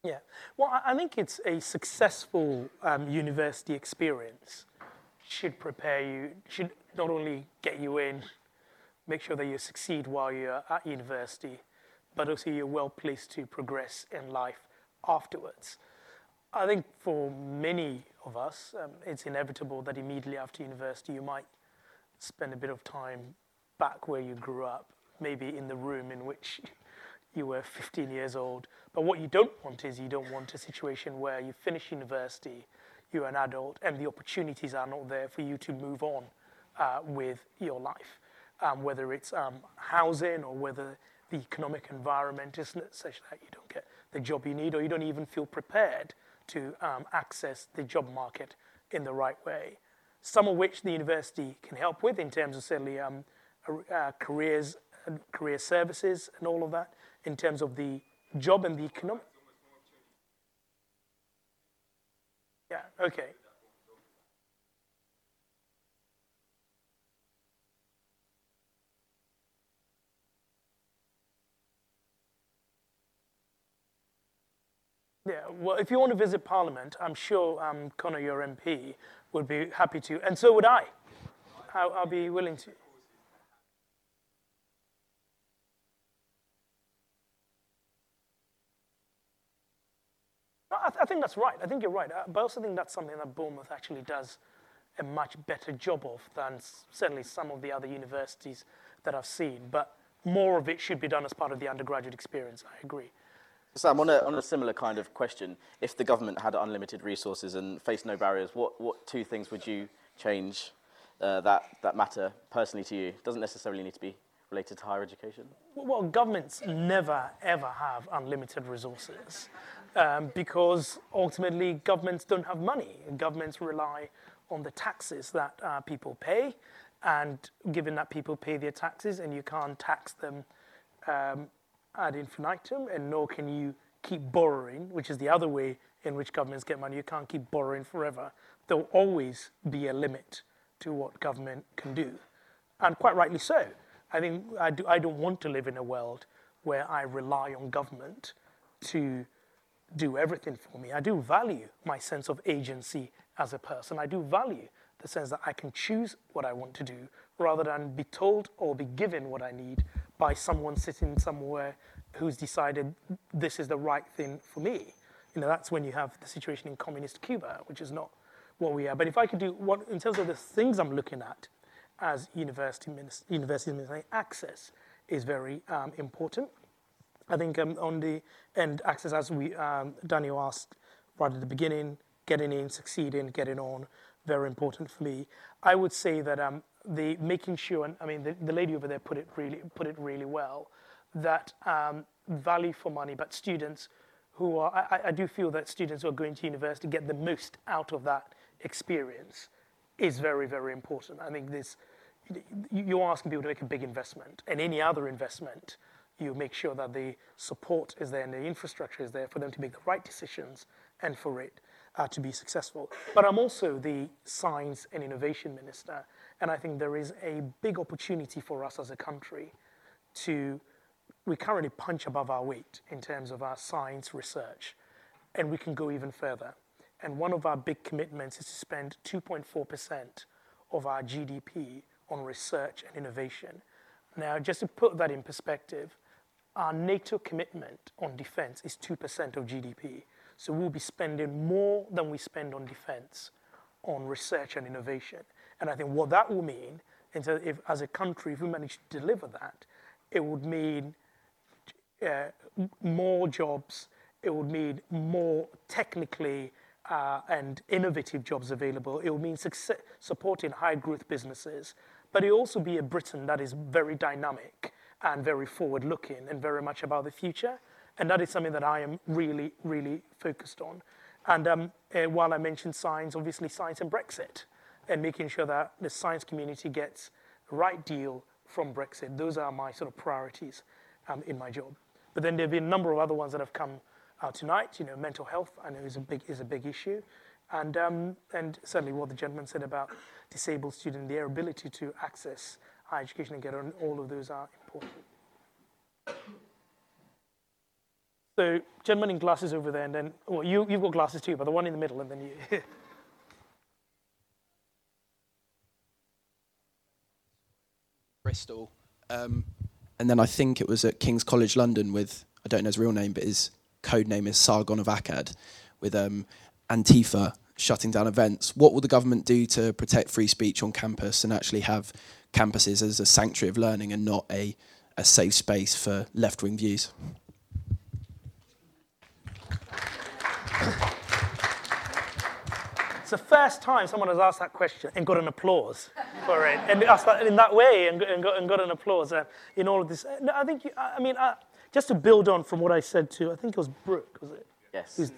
Yeah, well, I think it's a successful um, university experience should prepare you, should not only get you in, make sure that you succeed while you're at university, but also you're well placed to progress in life afterwards. I think for many of us, um, it's inevitable that immediately after university you might spend a bit of time back where you grew up, maybe in the room in which you were 15 years old. But what you don't want is you don't want a situation where you finish university, you're an adult, and the opportunities are not there for you to move on uh, with your life. Um, whether it's um, housing or whether the economic environment is such that you don't get the job you need or you don't even feel prepared to um, access the job market in the right way. Some of which the university can help with in terms of certainly um, uh, careers, career services and all of that in terms of the job and the economic. Yeah, okay. Yeah, well, if you want to visit Parliament, I'm sure um, Conor, your MP, would be happy to, and so would I. I'll, I'll be willing to. I, th- I, think that's right. I think you're right. Uh, but I also think that's something that Bournemouth actually does a much better job of than s- certainly some of the other universities that I've seen. But more of it should be done as part of the undergraduate experience. I agree. Sam, on a, on a similar kind of question, if the government had unlimited resources and faced no barriers, what, what two things would you change uh, that, that matter personally to you? It doesn't necessarily need to be related to higher education? Well, governments never ever have unlimited resources um, because ultimately governments don't have money. Governments rely on the taxes that uh, people pay, and given that people pay their taxes and you can't tax them um, ad infinitum, and nor can you keep borrowing, which is the other way in which governments get money. You can't keep borrowing forever. There'll always be a limit to what government can do, and quite rightly so. I think I, do, I don't want to live in a world where I rely on government to do everything for me. I do value my sense of agency as a person. I do value the sense that I can choose what I want to do rather than be told or be given what I need by someone sitting somewhere who's decided this is the right thing for me. You know, that's when you have the situation in communist Cuba, which is not what we are. But if I could do what, in terms of the things I'm looking at, as university minister, university minister, access is very um, important. I think um, on the end, access, as we um, Daniel asked right at the beginning, getting in, succeeding, getting on, very important for me. I would say that um, the making sure, and I mean, the, the lady over there put it really put it really well, that value for money, but students who are, I, I do feel that students who are going to university get the most out of that experience is very, very important. I think this you're asking people to make a big investment, and any other investment, you make sure that the support is there and the infrastructure is there for them to make the right decisions and for it uh, to be successful. But I'm also the science and innovation minister, and I think there is a big opportunity for us as a country to. We currently punch above our weight in terms of our science research, and we can go even further. And one of our big commitments is to spend 2.4% of our GDP on research and innovation. Now, just to put that in perspective, our NATO commitment on defense is 2% of GDP. So we'll be spending more than we spend on defense on research and innovation. And I think what that will mean, is if, as a country, if we manage to deliver that, it would mean uh, more jobs, it would mean more technically uh, and innovative jobs available. It would mean success, supporting high growth businesses but it also be a Britain that is very dynamic and very forward looking and very much about the future. And that is something that I am really, really focused on. And um, uh, while I mentioned science, obviously science and Brexit, and making sure that the science community gets the right deal from Brexit, those are my sort of priorities um, in my job. But then there have been a number of other ones that have come out tonight. You know, mental health, I know, is a big, is a big issue. And, um, and certainly what the gentleman said about disabled students, their ability to access higher education and get on, all of those are important. So, gentleman in glasses over there, and then, well, you, you've got glasses too, but the one in the middle, and then you. Bristol. Um, and then I think it was at King's College London with, I don't know his real name, but his code name is Sargon of Akkad, with um, Antifa shutting down events. What will the government do to protect free speech on campus and actually have campuses as a sanctuary of learning and not a, a safe space for left wing views? It's the first time someone has asked that question and got an applause for it, and asked that in that way and, and, got, and got an applause uh, in all of this. Uh, no, I think, you, I mean, uh, just to build on from what I said to, I think it was Brooke, was it? Yes. Who's,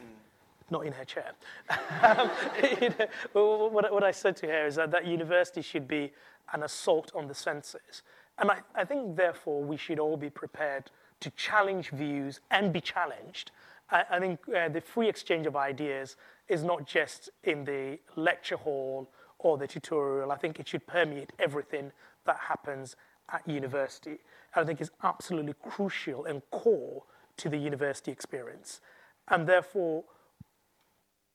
not in her chair. you know, what, what, I said to her is that, that university should be an assault on the senses. And I, I think, therefore, we should all be prepared to challenge views and be challenged. I, I think uh, the free exchange of ideas is not just in the lecture hall or the tutorial. I think it should permeate everything that happens at university. I think it's absolutely crucial and core to the university experience. And therefore,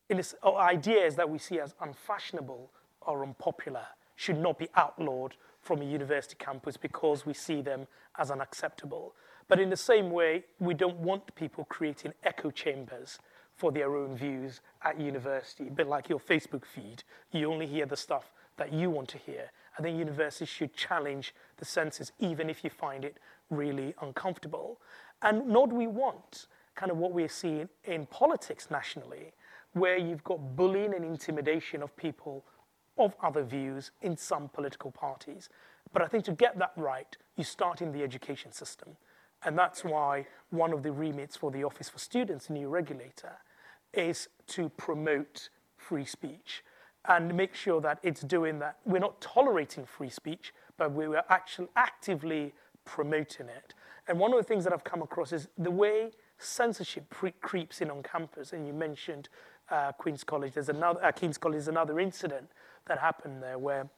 in this, oh, ideas that we see as unfashionable or unpopular should not be outlawed from a university campus because we see them as unacceptable. But in the same way, we don't want people creating echo chambers for their own views at university. A bit like your Facebook feed, you only hear the stuff that you want to hear. I think universities should challenge the senses, even if you find it really uncomfortable. And nor do we want kind of what we're seeing in politics nationally, where you've got bullying and intimidation of people of other views in some political parties. But I think to get that right, you start in the education system. And that's why one of the remits for the Office for Students, the new regulator, is to promote free speech and make sure that it's doing that. We're not tolerating free speech, but we are actually actively promoting it. And one of the things that I've come across is the way censorship pre- creeps in on campus. And you mentioned uh, Queen's College. There's another uh, King's College. There's another incident that happened there where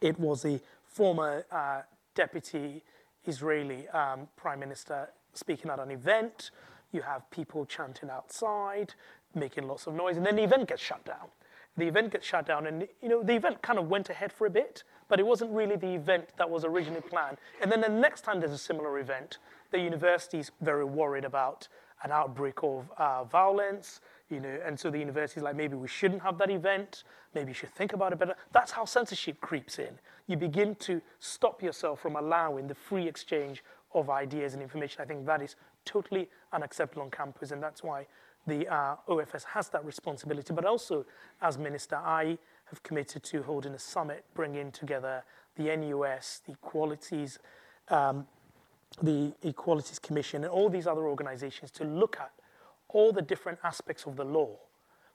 it was a former uh, deputy Israeli um, prime minister speaking at an event. You have people chanting outside, making lots of noise, and then the event gets shut down. The event gets shut down, and you know the event kind of went ahead for a bit, but it wasn't really the event that was originally planned. And then the next time there's a similar event, the university's very worried about an outbreak of uh, violence, you know, and so the university's like, maybe we shouldn't have that event, maybe you should think about it better. That's how censorship creeps in. You begin to stop yourself from allowing the free exchange of ideas and information. I think that is totally unacceptable on campus, and that's why the uh, OFS has that responsibility. But also, as minister, I have committed to holding a summit bringing together the NUS, the Equalities, um, the Equalities Commission, and all these other organizations to look at all the different aspects of the law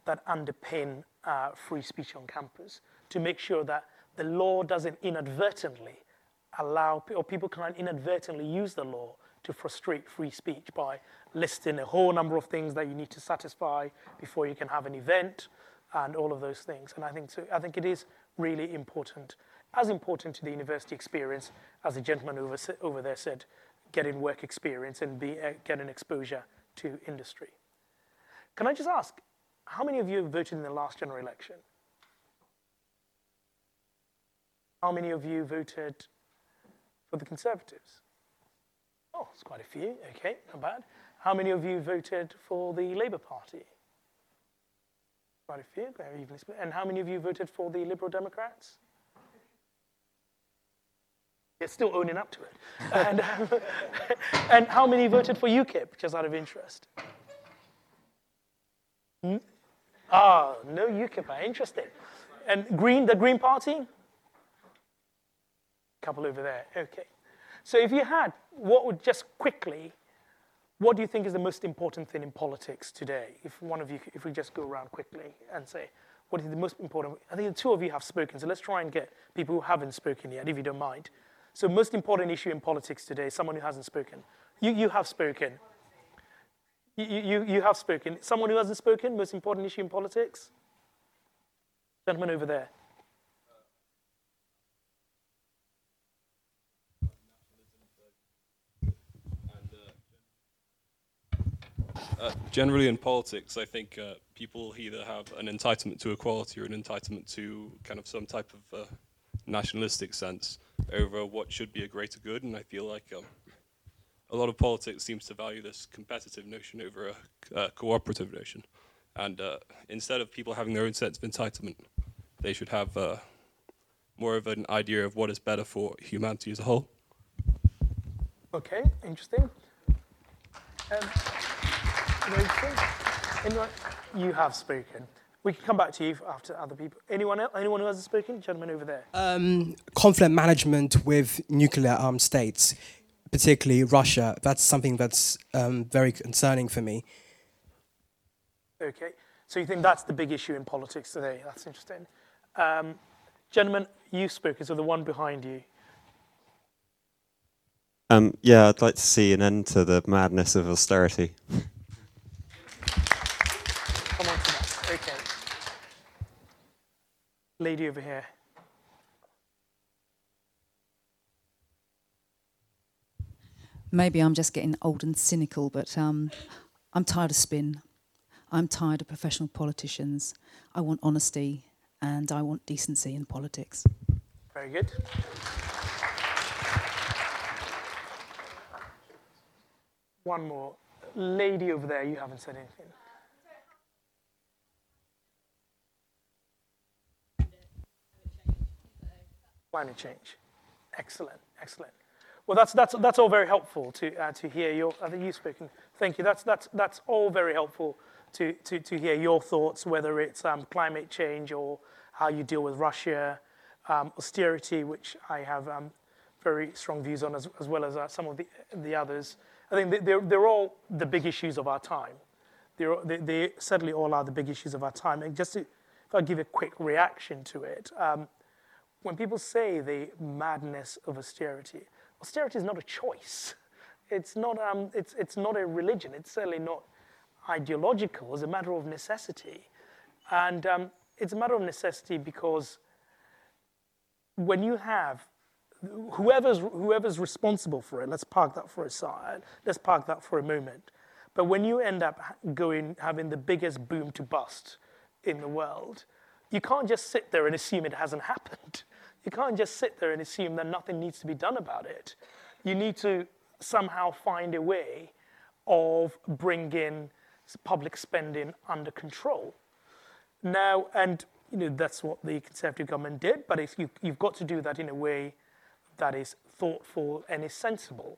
that underpin uh, free speech on campus to make sure that the law doesn't inadvertently allow, or people can't inadvertently use the law to frustrate free speech by listing a whole number of things that you need to satisfy before you can have an event and all of those things. And I think, so, I think it is really important, as important to the university experience as the gentleman over, over there said, getting work experience and be, uh, getting exposure to industry. Can I just ask, how many of you voted in the last general election? How many of you voted for the Conservatives? Oh, it's quite a few. Okay, not bad. How many of you voted for the Labour Party? Quite a few, very evenly split. And how many of you voted for the Liberal Democrats? You're still owning up to it. and, um, and how many voted for UKIP, just out of interest? Hmm? Ah, no UKIP, interesting. And Green, the Green Party? Couple over there, okay. So if you had, what would just quickly, what do you think is the most important thing in politics today? If one of you, if we just go around quickly and say, what is the most important? I think the two of you have spoken, so let's try and get people who haven't spoken yet, if you don't mind. So most important issue in politics today, someone who hasn't spoken. You, you have spoken. You, you, you have spoken. Someone who hasn't spoken, most important issue in politics? Gentleman over there. Uh, generally in politics, I think uh, people either have an entitlement to equality or an entitlement to kind of some type of uh, nationalistic sense over what should be a greater good. And I feel like um, a lot of politics seems to value this competitive notion over a cooperative notion. And uh, instead of people having their own sense of entitlement, they should have uh, more of an idea of what is better for humanity as a whole. Okay, interesting. Um, Anyone? You have spoken. We can come back to you after other people. Anyone else? Anyone who hasn't spoken? Gentleman over there. Um, conflict management with nuclear armed states, particularly Russia. That's something that's um, very concerning for me. Okay. So you think that's the big issue in politics today? That's interesting. Um, gentlemen, you've spoken, so the one behind you. Um, yeah, I'd like to see an end to the madness of austerity. Come on to that. Okay. Lady over here. Maybe I'm just getting old and cynical, but um, I'm tired of spin. I'm tired of professional politicians. I want honesty and I want decency in politics. Very good. One more. Lady over there, you haven't said anything. climate change. Excellent, excellent. Well, that's, that's, that's all very helpful to, uh, to hear your, I think you've spoken, thank you. That's, that's, that's all very helpful to, to, to hear your thoughts, whether it's um, climate change or how you deal with Russia um, austerity, which I have um, very strong views on, as, as well as uh, some of the, the others. I think they- they're, they're all the big issues of our time. They're, they, they certainly all are the big issues of our time. And just to, if I give a quick reaction to it, um, when people say the madness of austerity, austerity is not a choice. It's not, um, it's, it's not a religion. It's certainly not ideological. It's a matter of necessity. And um, it's a matter of necessity because when you have whoever's, whoever's responsible for it, let's park that for a side, let's park that for a moment. But when you end up going, having the biggest boom to bust in the world, you can't just sit there and assume it hasn't happened. You can't just sit there and assume that nothing needs to be done about it. You need to somehow find a way of bringing public spending under control. Now, and you know that's what the Conservative government did, but you, you've got to do that in a way that is thoughtful and is sensible.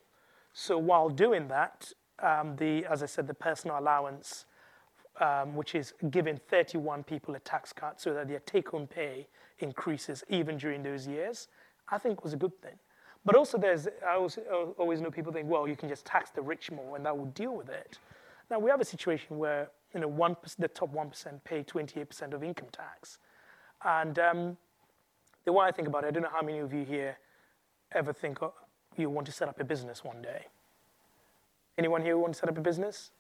So while doing that, um, the as I said, the personal allowance, um, which is giving 31 people a tax cut so that their take-home pay increases even during those years, I think was a good thing. But also, there's I always, always know people think, well, you can just tax the rich more and that will deal with it. Now we have a situation where you know one the top one percent pay 28% of income tax, and um, the way I think about it, I don't know how many of you here ever think oh, you want to set up a business one day. Anyone here want to set up a business?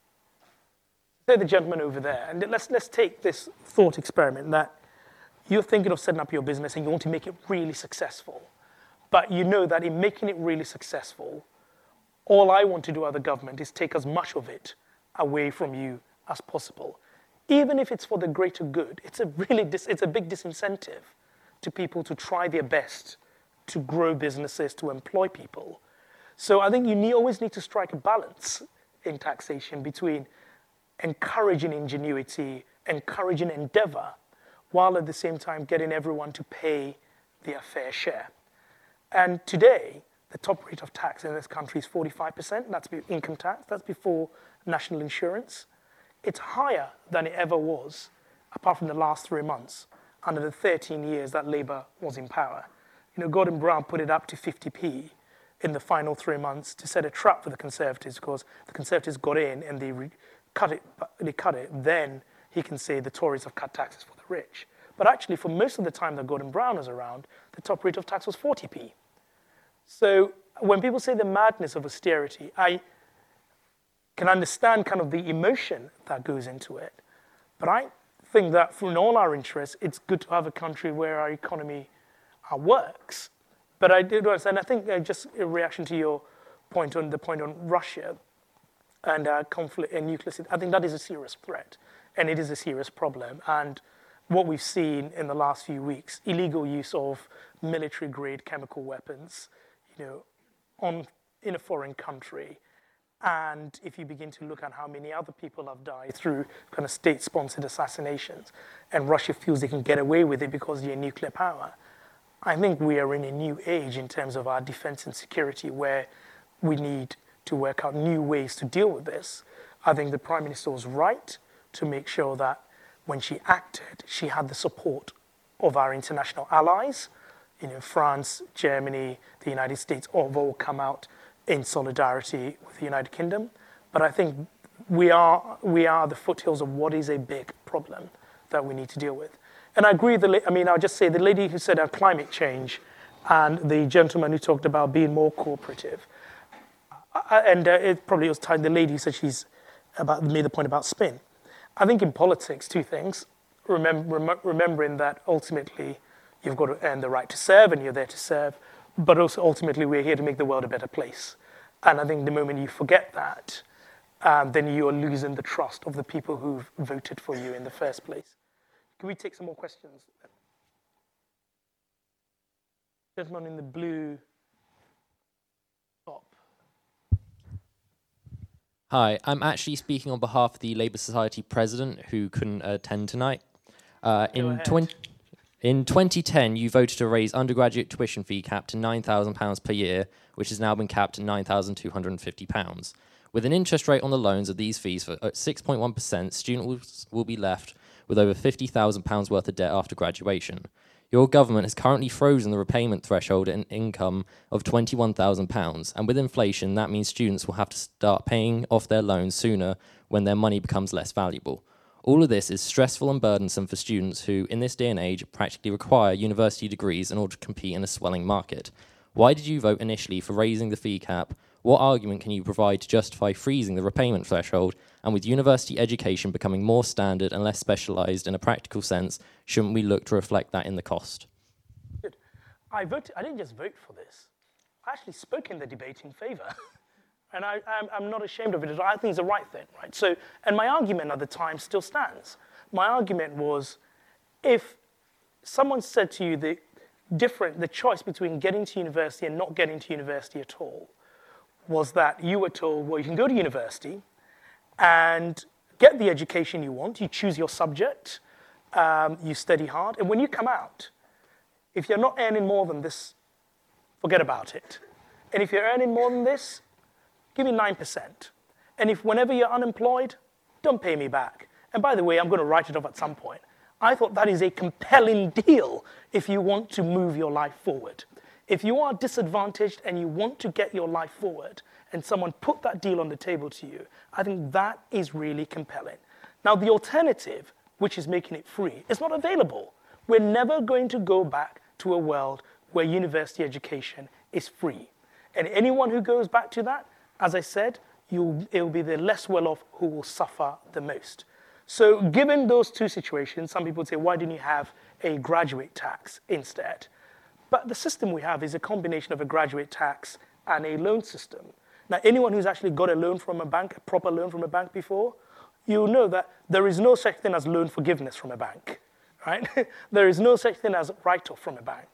Say the gentleman over there, and let's let's take this thought experiment that you're thinking of setting up your business and you want to make it really successful, but you know that in making it really successful, all I want to do as the government is take as much of it away from you as possible. Even if it's for the greater good, it's a really dis- it's a big disincentive to people to try their best to grow businesses, to employ people. So I think you need, always need to strike a balance in taxation between encouraging ingenuity, encouraging endeavor, while at the same time getting everyone to pay their fair share. And today, the top rate of tax in this country is 45%. That's income tax. That's before national insurance. It's higher than it ever was, apart from the last three months, under the 13 years that Labour was in power. You know, Gordon Brown put it up to 50p in the final three months to set a trap for the Conservatives because the Conservatives got in and they re- cut it. They cut it. Then he can say the Tories have cut taxes for the rich. But actually, for most of the time that Gordon Brown was around, the top rate of tax was 40p. So when people say the madness of austerity, I can understand kind of the emotion that goes into it. But I think that for in all our interests, it's good to have a country where our economy uh, works. But I did understand, I think uh, just a reaction to your point on the point on Russia and uh, conflict and nuclear, I think that is a serious threat and it is a serious problem. And what we've seen in the last few weeks, illegal use of military grade chemical weapons, you know, on, in a foreign country. And if you begin to look at how many other people have died through kind of state sponsored assassinations, and Russia feels they can get away with it because they're nuclear power, I think we are in a new age in terms of our defense and security where we need to work out new ways to deal with this. I think the Prime Minister was right to make sure that when she acted, she had the support of our international allies. You know, France, Germany, the United States have all come out in solidarity with the United Kingdom. But I think we are, we are the foothills of what is a big problem that we need to deal with. And I agree, the, I mean, I'll just say the lady who said uh, climate change and the gentleman who talked about being more cooperative. And uh, it probably was time the lady said she's about, made the point about spin. I think in politics, two things. Rem- remembering that ultimately you've got to earn the right to serve and you're there to serve, but also ultimately we're here to make the world a better place. And I think the moment you forget that, um, then you're losing the trust of the people who've voted for you in the first place. Can we take some more questions? Gentleman in the blue top. Hi, I'm actually speaking on behalf of the Labour Society president who couldn't attend tonight. Uh, in. 20, in 2010, you voted to raise undergraduate tuition fee cap to £9,000 per year, which has now been capped at £9,250. With an interest rate on the loans of these fees for uh, 6.1%, students will, will be left with over £50,000 worth of debt after graduation. Your government has currently frozen the repayment threshold in income of £21,000, and with inflation, that means students will have to start paying off their loans sooner when their money becomes less valuable. All of this is stressful and burdensome for students who, in this day and age, practically require university degrees in order to compete in a swelling market. Why did you vote initially for raising the fee cap? What argument can you provide to justify freezing the repayment threshold? And with university education becoming more standard and less specialised in a practical sense, shouldn't we look to reflect that in the cost? I. I didn't just vote for this. I actually spoke in the debate in favour, and I, I'm, I'm not ashamed of it. I think it's the right thing, right? So, and my argument at the time still stands. My argument was, if someone said to you the different, the choice between getting to university and not getting to university at all, was that you were told, well, you can go to university and get the education you want. You choose your subject, um, you study hard, and when you come out, if you're not earning more than this, forget about it. And if you're earning more than this, give me 9%. And if whenever you're unemployed, don't pay me back. And by the way, I'm going to write it off at some point. I thought that is a compelling deal if you want to move your life forward. If you are disadvantaged and you want to get your life forward, and someone put that deal on the table to you, I think that is really compelling. Now, the alternative, which is making it free, is not available. We're never going to go back to a world where university education is free. And anyone who goes back to that, as I said, it'll be the less well off who will suffer the most. So, given those two situations, some people say, why didn't you have a graduate tax instead? But the system we have is a combination of a graduate tax and a loan system. Now, anyone who's actually got a loan from a bank, a proper loan from a bank before, you'll know that there is no such thing as loan forgiveness from a bank, right? there is no such thing as write-off from a bank.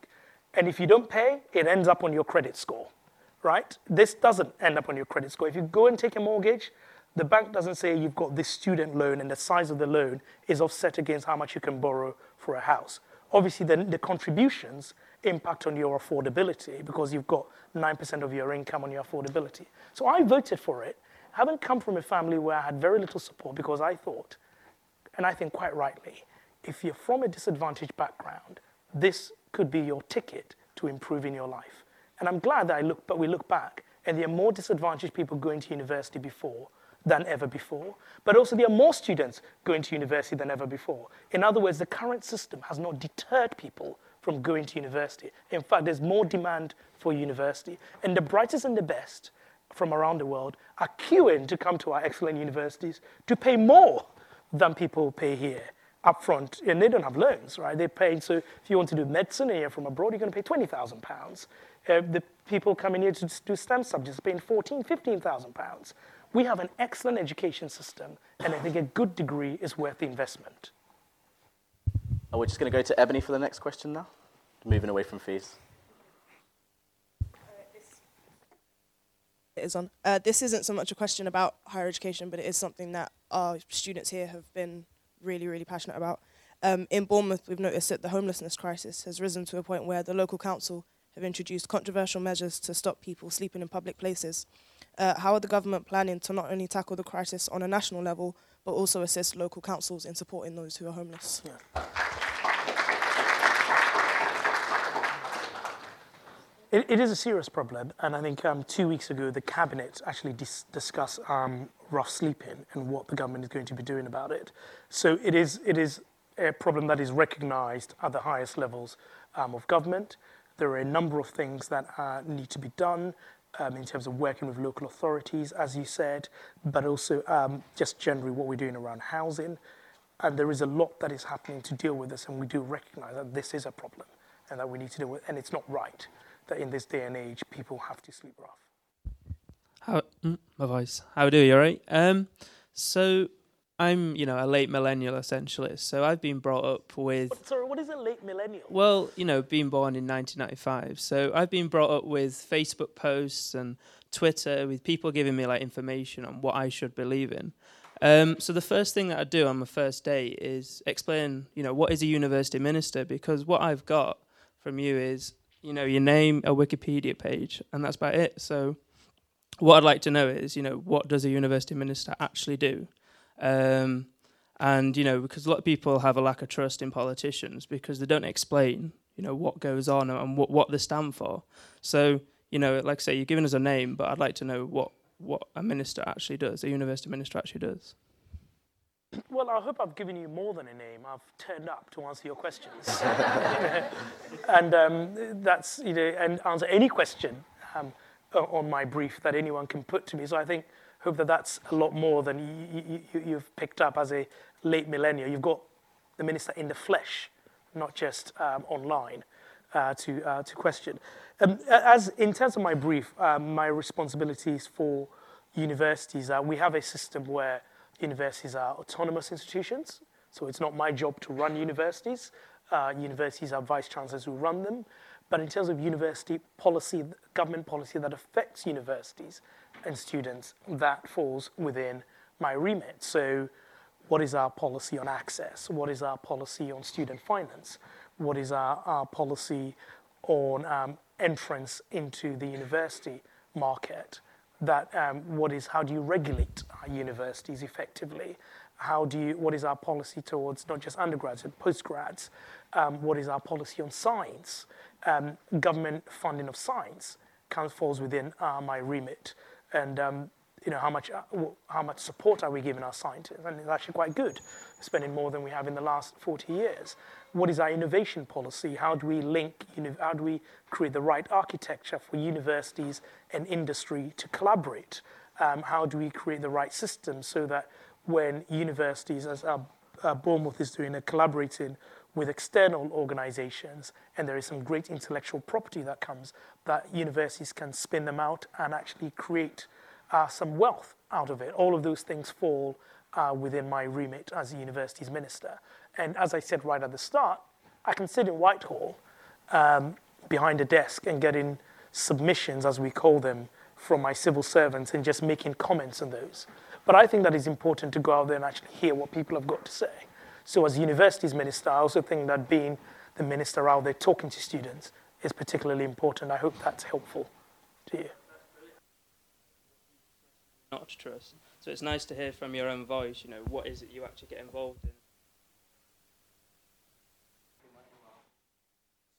And if you don't pay, it ends up on your credit score, right? This doesn't end up on your credit score. If you go and take a mortgage, the bank doesn't say you've got this student loan and the size of the loan is offset against how much you can borrow for a house. Obviously, the, the contributions impact on your affordability because you've got 9% of your income on your affordability. So I voted for it, having come from a family where I had very little support because I thought, and I think quite rightly, if you're from a disadvantaged background, this could be your ticket to improving your life. And I'm glad that I look, but we look back and there are more disadvantaged people going to university before than ever before. But also, there are more students going to university than ever before. In other words, the current system has not deterred people from going to university. In fact, there's more demand for university. And the brightest and the best from around the world are queuing to come to our excellent universities to pay more than people pay here upfront. And they don't have loans, right? They're paying, so if you want to do medicine and you're from abroad, you're going to pay £20,000. Uh, the people coming here to do STEM subjects are paying 14, 15,000 pounds. We have an excellent education system, and I think a good degree is worth the investment. Oh, we're just going to go to Ebony for the next question now, moving away from fees. It is on. Uh, this isn't so much a question about higher education, but it is something that our students here have been really, really passionate about. Um, in Bournemouth, we've noticed that the homelessness crisis has risen to a point where the local council have introduced controversial measures to stop people sleeping in public places. Uh, how are the government planning to not only tackle the crisis on a national level, but also assist local councils in supporting those who are homeless? Yeah. It, it is a serious problem, and I think um, two weeks ago the cabinet actually dis- discussed um, rough sleeping and what the government is going to be doing about it. So it is it is a problem that is recognised at the highest levels um, of government. There are a number of things that uh, need to be done um, in terms of working with local authorities, as you said, but also um, just generally what we're doing around housing. And there is a lot that is happening to deal with this, and we do recognise that this is a problem and that we need to deal with, and it's not right that in this day and age people have to sleep rough. How mm, my voice? How do you? All right. Um, so I'm, you know, a late millennial essentially. So I've been brought up with. Sorry, what is a late millennial? Well, you know, being born in 1995. So I've been brought up with Facebook posts and Twitter with people giving me like information on what I should believe in. Um, so the first thing that I do on my first day is explain, you know, what is a university minister? Because what I've got from you is, you know, your name, a Wikipedia page, and that's about it. So what I'd like to know is, you know, what does a university minister actually do? Um, and you know, because a lot of people have a lack of trust in politicians because they don't explain, you know, what goes on and what, what they stand for. So, you know, like I say, you're giving us a name, but I'd like to know what, what a minister actually does, a university minister actually does. Well, I hope I've given you more than a name. I've turned up to answer your questions, and um, that's you know, and answer any question um, on my brief that anyone can put to me. So I think hope that that's a lot more than you, you, you've picked up as a late millennial. You've got the minister in the flesh, not just um, online, uh, to uh, to question. Um, as in terms of my brief, um, my responsibilities for universities, uh, we have a system where universities are autonomous institutions, so it's not my job to run universities. Uh, universities are vice chancellors who run them. But in terms of university policy, government policy that affects universities and students, that falls within my remit. So, what is our policy on access? What is our policy on student finance? What is our, our policy on um, entrance into the university market? That um, what is how do you regulate our universities effectively? How do you what is our policy towards not just undergrads but postgrads? Um, what is our policy on science? Um, government funding of science comes falls within uh, my remit, and um, you know how much uh, how much support are we giving our scientists? And it's actually quite good, spending more than we have in the last 40 years what is our innovation policy? How do we link, how do we create the right architecture for universities and industry to collaborate? Um, how do we create the right system so that when universities, as uh, uh, Bournemouth is doing, are collaborating with external organizations, and there is some great intellectual property that comes, that universities can spin them out and actually create uh, some wealth out of it. All of those things fall uh, within my remit as a universities minister. And as I said right at the start, I can sit in Whitehall um, behind a desk and getting submissions, as we call them, from my civil servants and just making comments on those. But I think that it's important to go out there and actually hear what people have got to say. So, as universities minister, I also think that being the minister out there talking to students is particularly important. I hope that's helpful to you. Not trust. So it's nice to hear from your own voice. You know, what is it you actually get involved in?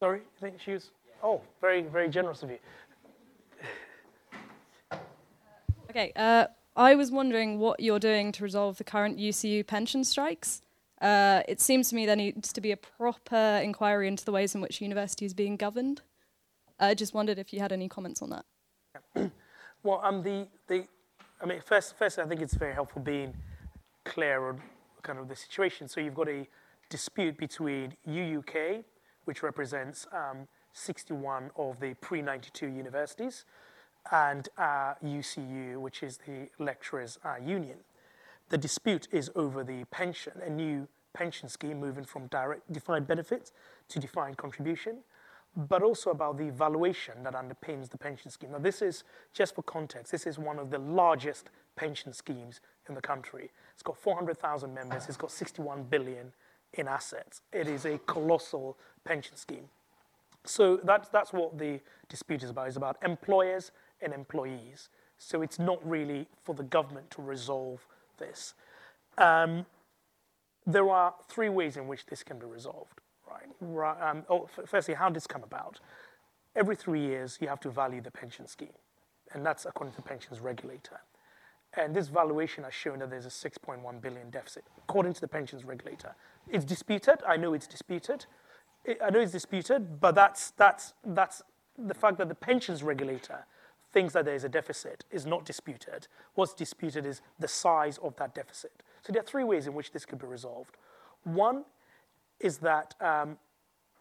Sorry, I think she was. Oh, very, very generous of you. Okay, uh, I was wondering what you're doing to resolve the current UCU pension strikes. Uh, it seems to me there needs to be a proper inquiry into the ways in which university is being governed. I just wondered if you had any comments on that. well, um, the, the, I mean, first, first, I think it's very helpful being clear on kind of the situation. So you've got a dispute between UUK which represents um, 61 of the pre-92 universities, and uh, UCU, which is the lecturers' uh, union. The dispute is over the pension, a new pension scheme moving from direct defined benefit to defined contribution, but also about the valuation that underpins the pension scheme. Now, this is, just for context, this is one of the largest pension schemes in the country. It's got 400,000 members, it's got 61 billion in assets. It is a colossal pension scheme. So that's, that's what the dispute is about. It's about employers and employees. So it's not really for the government to resolve this. Um, there are three ways in which this can be resolved. Right? Um, oh, firstly, how did this come about? Every three years, you have to value the pension scheme, and that's according to the pensions regulator. And this valuation has shown that there's a 6.1 billion deficit, according to the pensions regulator. It's disputed. I know it's disputed. I know it's disputed, but that's, that's, that's the fact that the pensions regulator thinks that there is a deficit is not disputed. What's disputed is the size of that deficit. So there are three ways in which this could be resolved. One is that um,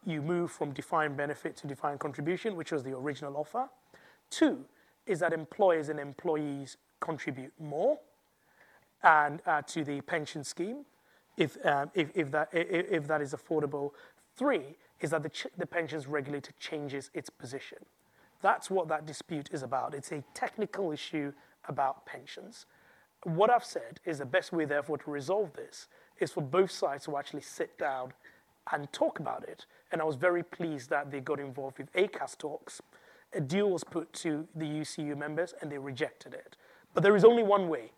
you move from defined benefit to defined contribution, which was the original offer. Two is that employers and employees contribute more and uh, to the pension scheme if, um, if, if, that, if, that is affordable. Three is that the, ch- the pensions regulator changes its position. That's what that dispute is about. It's a technical issue about pensions. What I've said is the best way, therefore, to resolve this is for both sides to actually sit down and talk about it. And I was very pleased that they got involved with ACAS talks. A deal was put to the UCU members and they rejected it. But there is only one way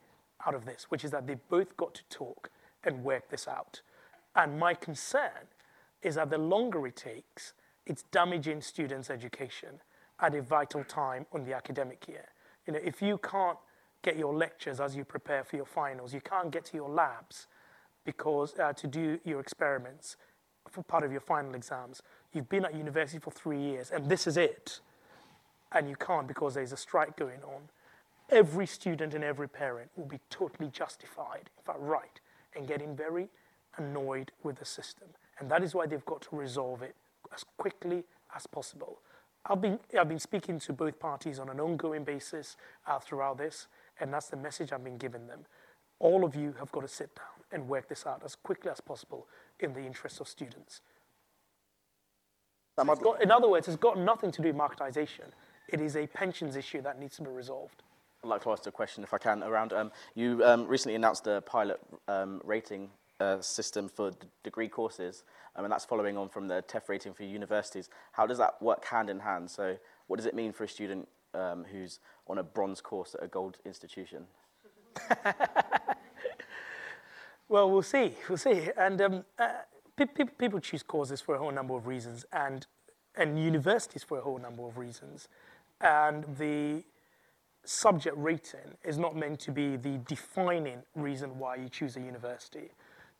out of this, which is that they both got to talk and work this out. And my concern is that the longer it takes, it's damaging students' education at a vital time on the academic year. You know, if you can't get your lectures as you prepare for your finals, you can't get to your labs because uh, to do your experiments for part of your final exams. You've been at university for three years, and this is it, and you can't because there's a strike going on. Every student and every parent will be totally justified, in fact, right, in getting very annoyed with the system. And that is why they've got to resolve it as quickly as possible. I've been, I've been speaking to both parties on an ongoing basis uh, throughout this, and that's the message I've been giving them. All of you have got to sit down and work this out as quickly as possible in the interests of students. Got, in other words, it's got nothing to do with marketization. It is a pensions issue that needs to be resolved. I'd like to ask a question, if I can, around um, you um, recently announced a pilot um, rating uh, system for degree courses, um, and that's following on from the TEF rating for universities. How does that work hand in hand? So, what does it mean for a student um, who's on a bronze course at a gold institution? well, we'll see. We'll see. And um, uh, pe- pe- people choose courses for a whole number of reasons, and and universities for a whole number of reasons. And the subject rating is not meant to be the defining reason why you choose a university.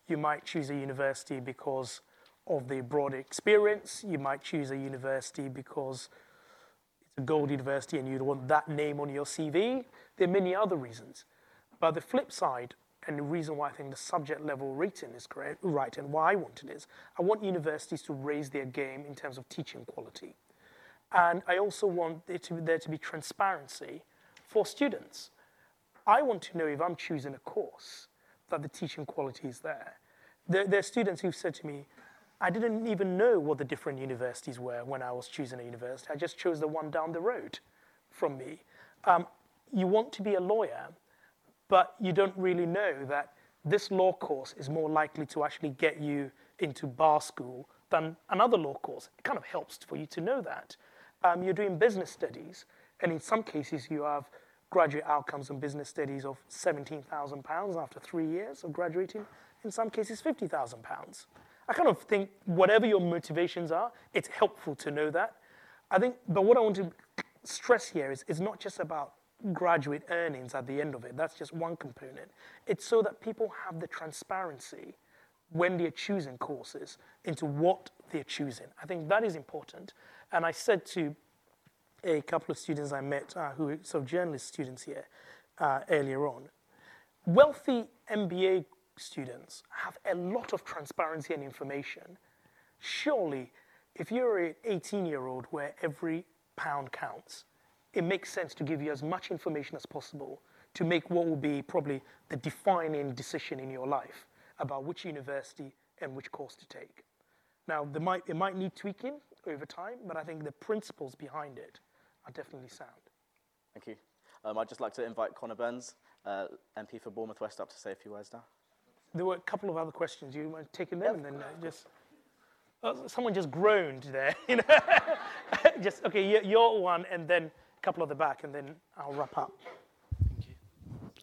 You might choose a university because of the broader experience. You might choose a university because it's a gold university and you'd want that name on your CV. There are many other reasons. But the flip side, and the reason why I think the subject level rating is correct, right and why I want it is, I want universities to raise their game in terms of teaching quality. And I also want there to, there to be transparency for students. I want to know if I'm choosing a course that the teaching quality is there. There, there are students who've said to me, I didn't even know what the different universities were when I was choosing a university. I just chose the one down the road from me. Um, you want to be a lawyer, but you don't really know that this law course is more likely to actually get you into bar school than another law course. It kind of helps for you to know that. Um, you're doing business studies, and in some cases, you have graduate outcomes in business studies of £17,000 after three years of graduating, in some cases, £50,000. I kind of think whatever your motivations are, it's helpful to know that. I think, but what I want to stress here is it's not just about graduate earnings at the end of it. That's just one component. It's so that people have the transparency when they're choosing courses into what they're choosing. I think that is important. And I said to a couple of students I met uh, who are sort of journalist students here uh, earlier on, wealthy MBA students have a lot of transparency and information. Surely, if you're an 18 year old where every pound counts, it makes sense to give you as much information as possible to make what will be probably the defining decision in your life about which university and which course to take. Now, might, it might need tweaking over time, but I think the principles behind it are definitely sound. Thank you. Um, I'd just like to invite Conor Burns, uh, MP for Bournemouth West, up to say a few words now. There were a couple of other questions. You want taking them and then uh, just. Oh, someone just groaned there. You know, just okay. Your one, and then a couple of the back, and then I'll wrap up. Thank you.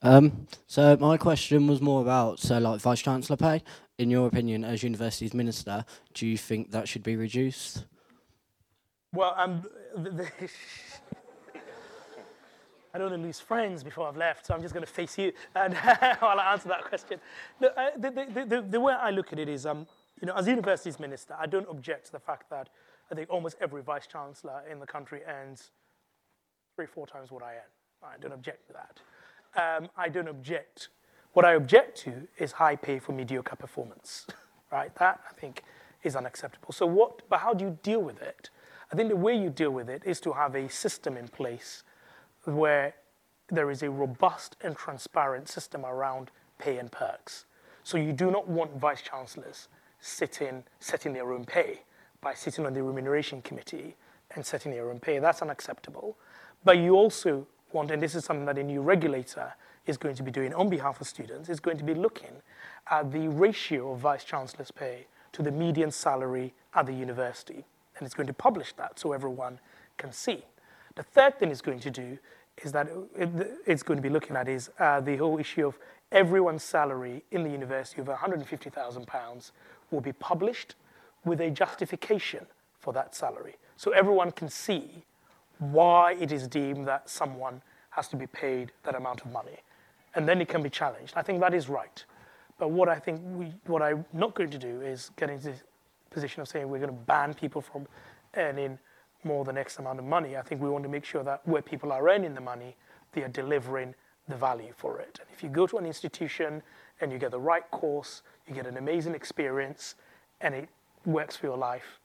Um, so my question was more about so like vice chancellor pay. In your opinion, as universities minister, do you think that should be reduced? Well, um, the, the I don't want to lose friends before I've left, so I'm just going to face you and while I answer that question. Look, uh, the, the, the, the, way I look at it is, um, you know, as universities minister, I don't object to the fact that I think almost every vice chancellor in the country earns three, four times what I earn. I don't object to that. Um, I don't object. What I object to is high pay for mediocre performance, right? That I think is unacceptable. So what? But how do you deal with it? I think the way you deal with it is to have a system in place where there is a robust and transparent system around pay and perks. So you do not want vice chancellors sitting, setting their own pay by sitting on the remuneration committee and setting their own pay. That's unacceptable. But you also want, and this is something that a new regulator is going to be doing on behalf of students, is going to be looking at the ratio of vice chancellor's pay to the median salary at the university. And it's going to publish that so everyone can see. The third thing it's going to do is that it's going to be looking at is uh, the whole issue of everyone's salary in the university of £150,000 will be published with a justification for that salary. So everyone can see why it is deemed that someone has to be paid that amount of money. And then it can be challenged. I think that is right. But what I think we, what I'm not going to do is get into position of saying we're going to ban people from earning more than X amount of money. I think we want to make sure that where people are earning the money, they are delivering the value for it. And if you go to an institution and you get the right course, you get an amazing experience, and it works for your life,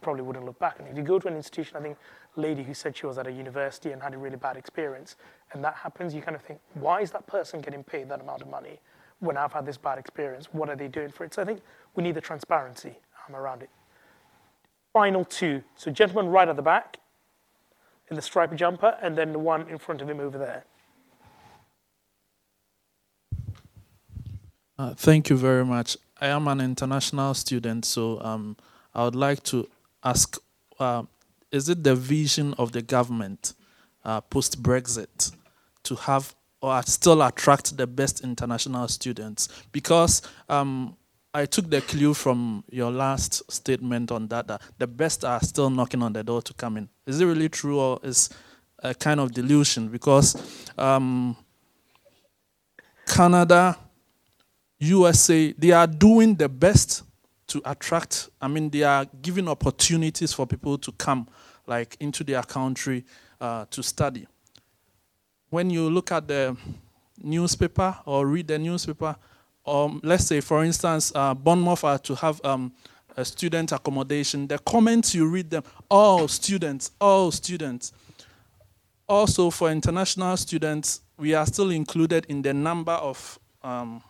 probably wouldn't look back. And if you go to an institution, I think lady who said she was at a university and had a really bad experience, and that happens, you kind of think, why is that person getting paid that amount of money when I've had this bad experience? What are they doing for it? So I think we need the transparency around it. Final two. So gentleman right at the back in the striped jumper, and then the one in front of him over there. Uh, thank you very much. I am an international student, so um, I would like to ask uh, Is it the vision of the government uh, post Brexit to have or still attract the best international students? Because um, I took the clue from your last statement on that, that the best are still knocking on the door to come in. Is it really true or is a kind of delusion? Because um, Canada, USA, they are doing the best to attract, I mean, they are giving opportunities for people to come, like, into their country uh, to study. When you look at the newspaper or read the newspaper, or let's say, for instance, uh, Bournemouth are to have um, a student accommodation, the comments you read them, all students, all students. Also, for international students, we are still included in the number of um,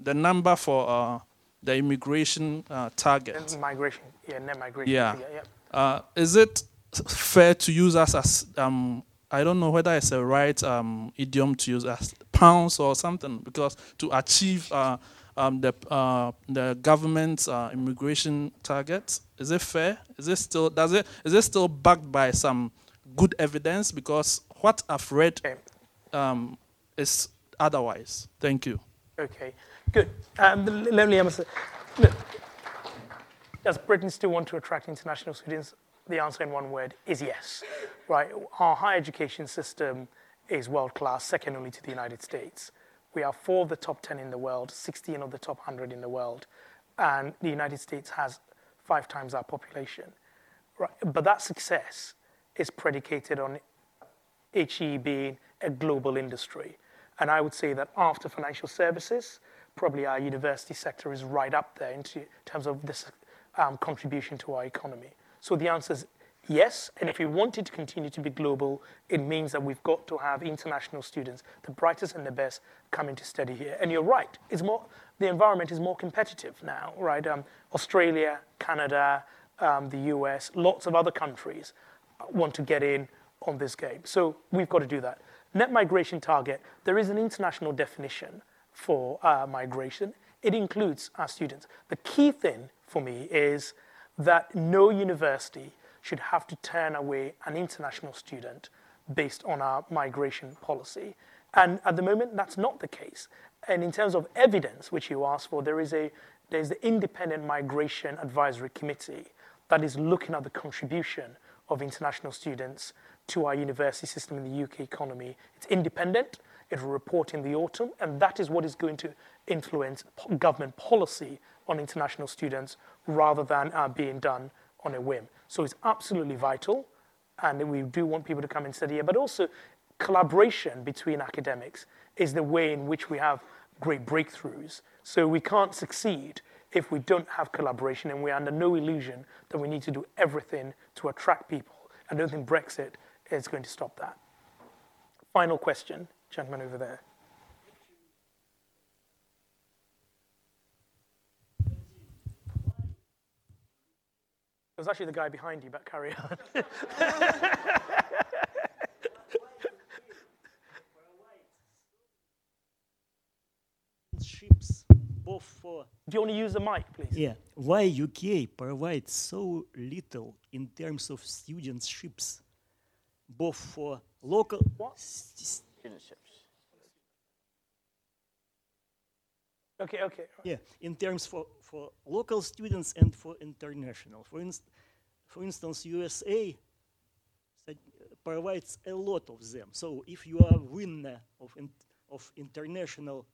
the number for uh, the immigration uh, target. Migration, yeah, net migration. Yeah. figure, yeah. Uh, is it fair to use us as um, I don't know whether it's a right um, idiom to use as pounds or something because to achieve uh, um, the uh, the government's uh, immigration targets is it fair? Is it still does it is it still backed by some good evidence? Because what I've read um, is otherwise. Thank you. Okay, good. Um, let me answer. Look, does Britain still want to attract international students? The answer in one word is yes. Right? Our higher education system is world class, second only to the United States. We are four of the top 10 in the world, 16 of the top 100 in the world, and the United States has five times our population. Right? But that success is predicated on HE being a global industry. And I would say that after financial services, probably our university sector is right up there in terms of this um, contribution to our economy. So the answer is yes. And if we want it to continue to be global, it means that we've got to have international students, the brightest and the best, coming to study here. And you're right. It's more, the environment is more competitive now, right? Um, Australia, Canada, um, the US, lots of other countries want to get in on this game. So we've got to do that. Net migration target, there is an international definition for uh, migration. It includes our students. The key thing for me is that no university should have to turn away an international student based on our migration policy. And at the moment, that's not the case. And in terms of evidence, which you asked for, there is a there's the Independent Migration Advisory Committee that is looking at the contribution of international students to our university system in the UK economy. It's independent, it will report in the autumn, and that is what is going to influence government policy on international students rather than uh, being done on a whim. So it's absolutely vital, and we do want people to come and study here, but also collaboration between academics is the way in which we have great breakthroughs. So we can't succeed if we don't have collaboration, and we're under no illusion that we need to do everything to attract people. I don't think Brexit is going to stop that. Final question, gentleman over there. It was actually the guy behind you, but carry on. ships both for Do you want to use the mic, please? yeah. Why UK provides so little in terms of studentships? Both for local s- Okay, okay. yeah in terms for for local students and for international for instance for instance, USA provides a lot of them. So if you are winner of, in, of international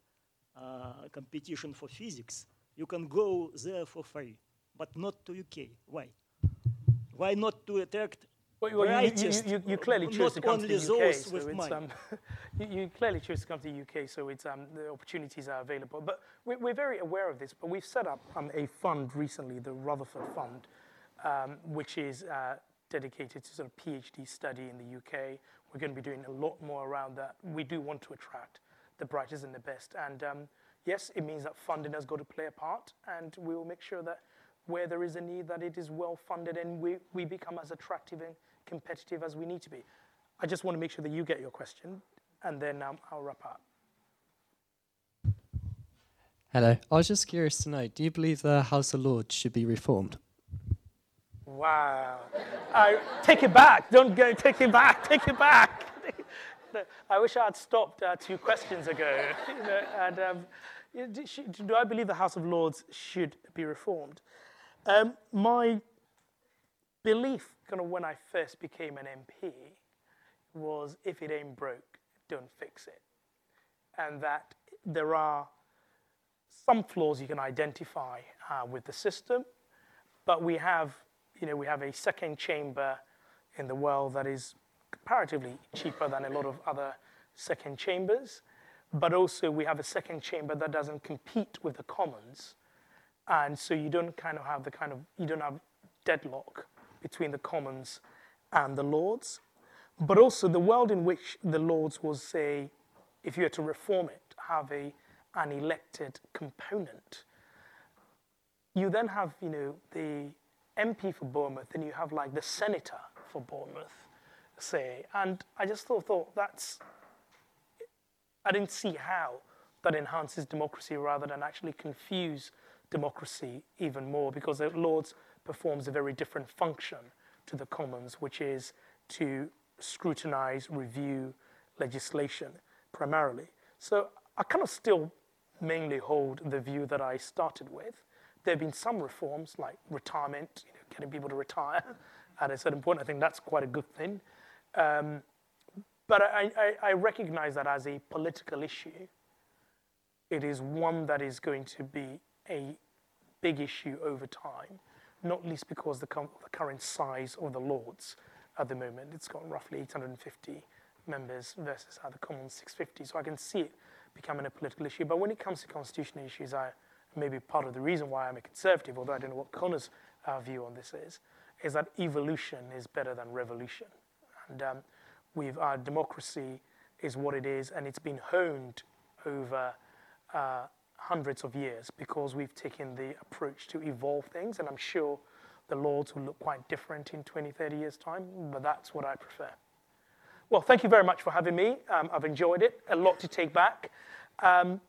uh, competition for physics, you can go there for free, but not to UK. Why? Why not to attract Well, you- you, you, you, clearly choose to come to the UK, so it's, um, you, you clearly choose to come to the UK, so it's, um, the opportunities are available. But we, we're very aware of this, but we've set up um, a fund recently, the Rutherford Fund, um, which is uh, dedicated to sort of PhD study in the UK. We're going to be doing a lot more around that. We do want to attract the brightest and the best. And um, yes, it means that funding has got to play a part, and we will make sure that where there is a need, that it is well funded and we, we become as attractive and competitive as we need to be. I just want to make sure that you get your question, and then um, I'll wrap up. Hello. I was just curious to know, do you believe the House of Lords should be reformed? Wow. I, take it back. Don't go. Take it back. Take it back. I wish I had stopped uh, two questions ago. you know, and, um, do, do I believe the House of Lords should be reformed? Um, my belief, kind of when I first became an MP, was if it ain't broke, don't fix it. And that there are some flaws you can identify uh, with the system, but we have, you know, we have a second chamber in the world that is comparatively cheaper than a lot of other second chambers, but also we have a second chamber that doesn't compete with the commons, and so you don't kind of have the kind of you don't have deadlock between the commons and the lords, but also the world in which the lords was say, if you were to reform it, have a an elected component you then have, you know, the MP for Bournemouth, and you have like the senator for Bournemouth, say. And I just thought, thought that's, I didn't see how that enhances democracy rather than actually confuse democracy even more because the Lords performs a very different function to the Commons, which is to scrutinize, review legislation primarily. So I kind of still mainly hold the view that I started with. There have been some reforms like retirement, you know, getting people to retire at a certain point. I think that's quite a good thing. Um, but I, I, I recognize that as a political issue, it is one that is going to be a big issue over time, not least because the, current size of the Lords at the moment. It's got roughly 850 members versus the Commons 650. So I can see it becoming a political issue. But when it comes to constitutional issues, I maybe part of the reason why I'm a conservative, although I don't know what Conor's uh, view on this is, is that evolution is better than revolution. And um, we've, our democracy is what it is, and it's been honed over uh, hundreds of years because we've taken the approach to evolve things, and I'm sure the Lords will look quite different in 20, 30 years' time, but that's what I prefer. Well, thank you very much for having me. Um, I've enjoyed it, a lot to take back. Um,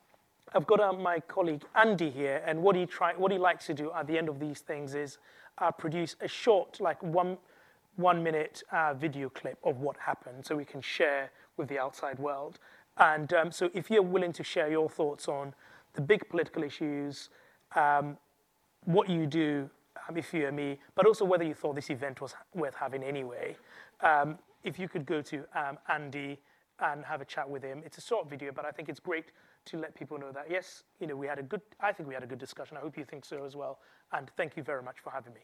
I've got uh, my colleague Andy here, and what he try, what he likes to do at the end of these things is uh, produce a short, like one, one minute uh, video clip of what happened, so we can share with the outside world. And um, so, if you're willing to share your thoughts on the big political issues, um, what you do, um, if you're me, but also whether you thought this event was worth having anyway, um, if you could go to um, Andy and have a chat with him. It's a short video, but I think it's great to let people know that yes, you know, we had a good. I think we had a good discussion. I hope you think so as well. And thank you very much for having me.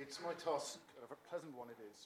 It's my task, pleasant one it is,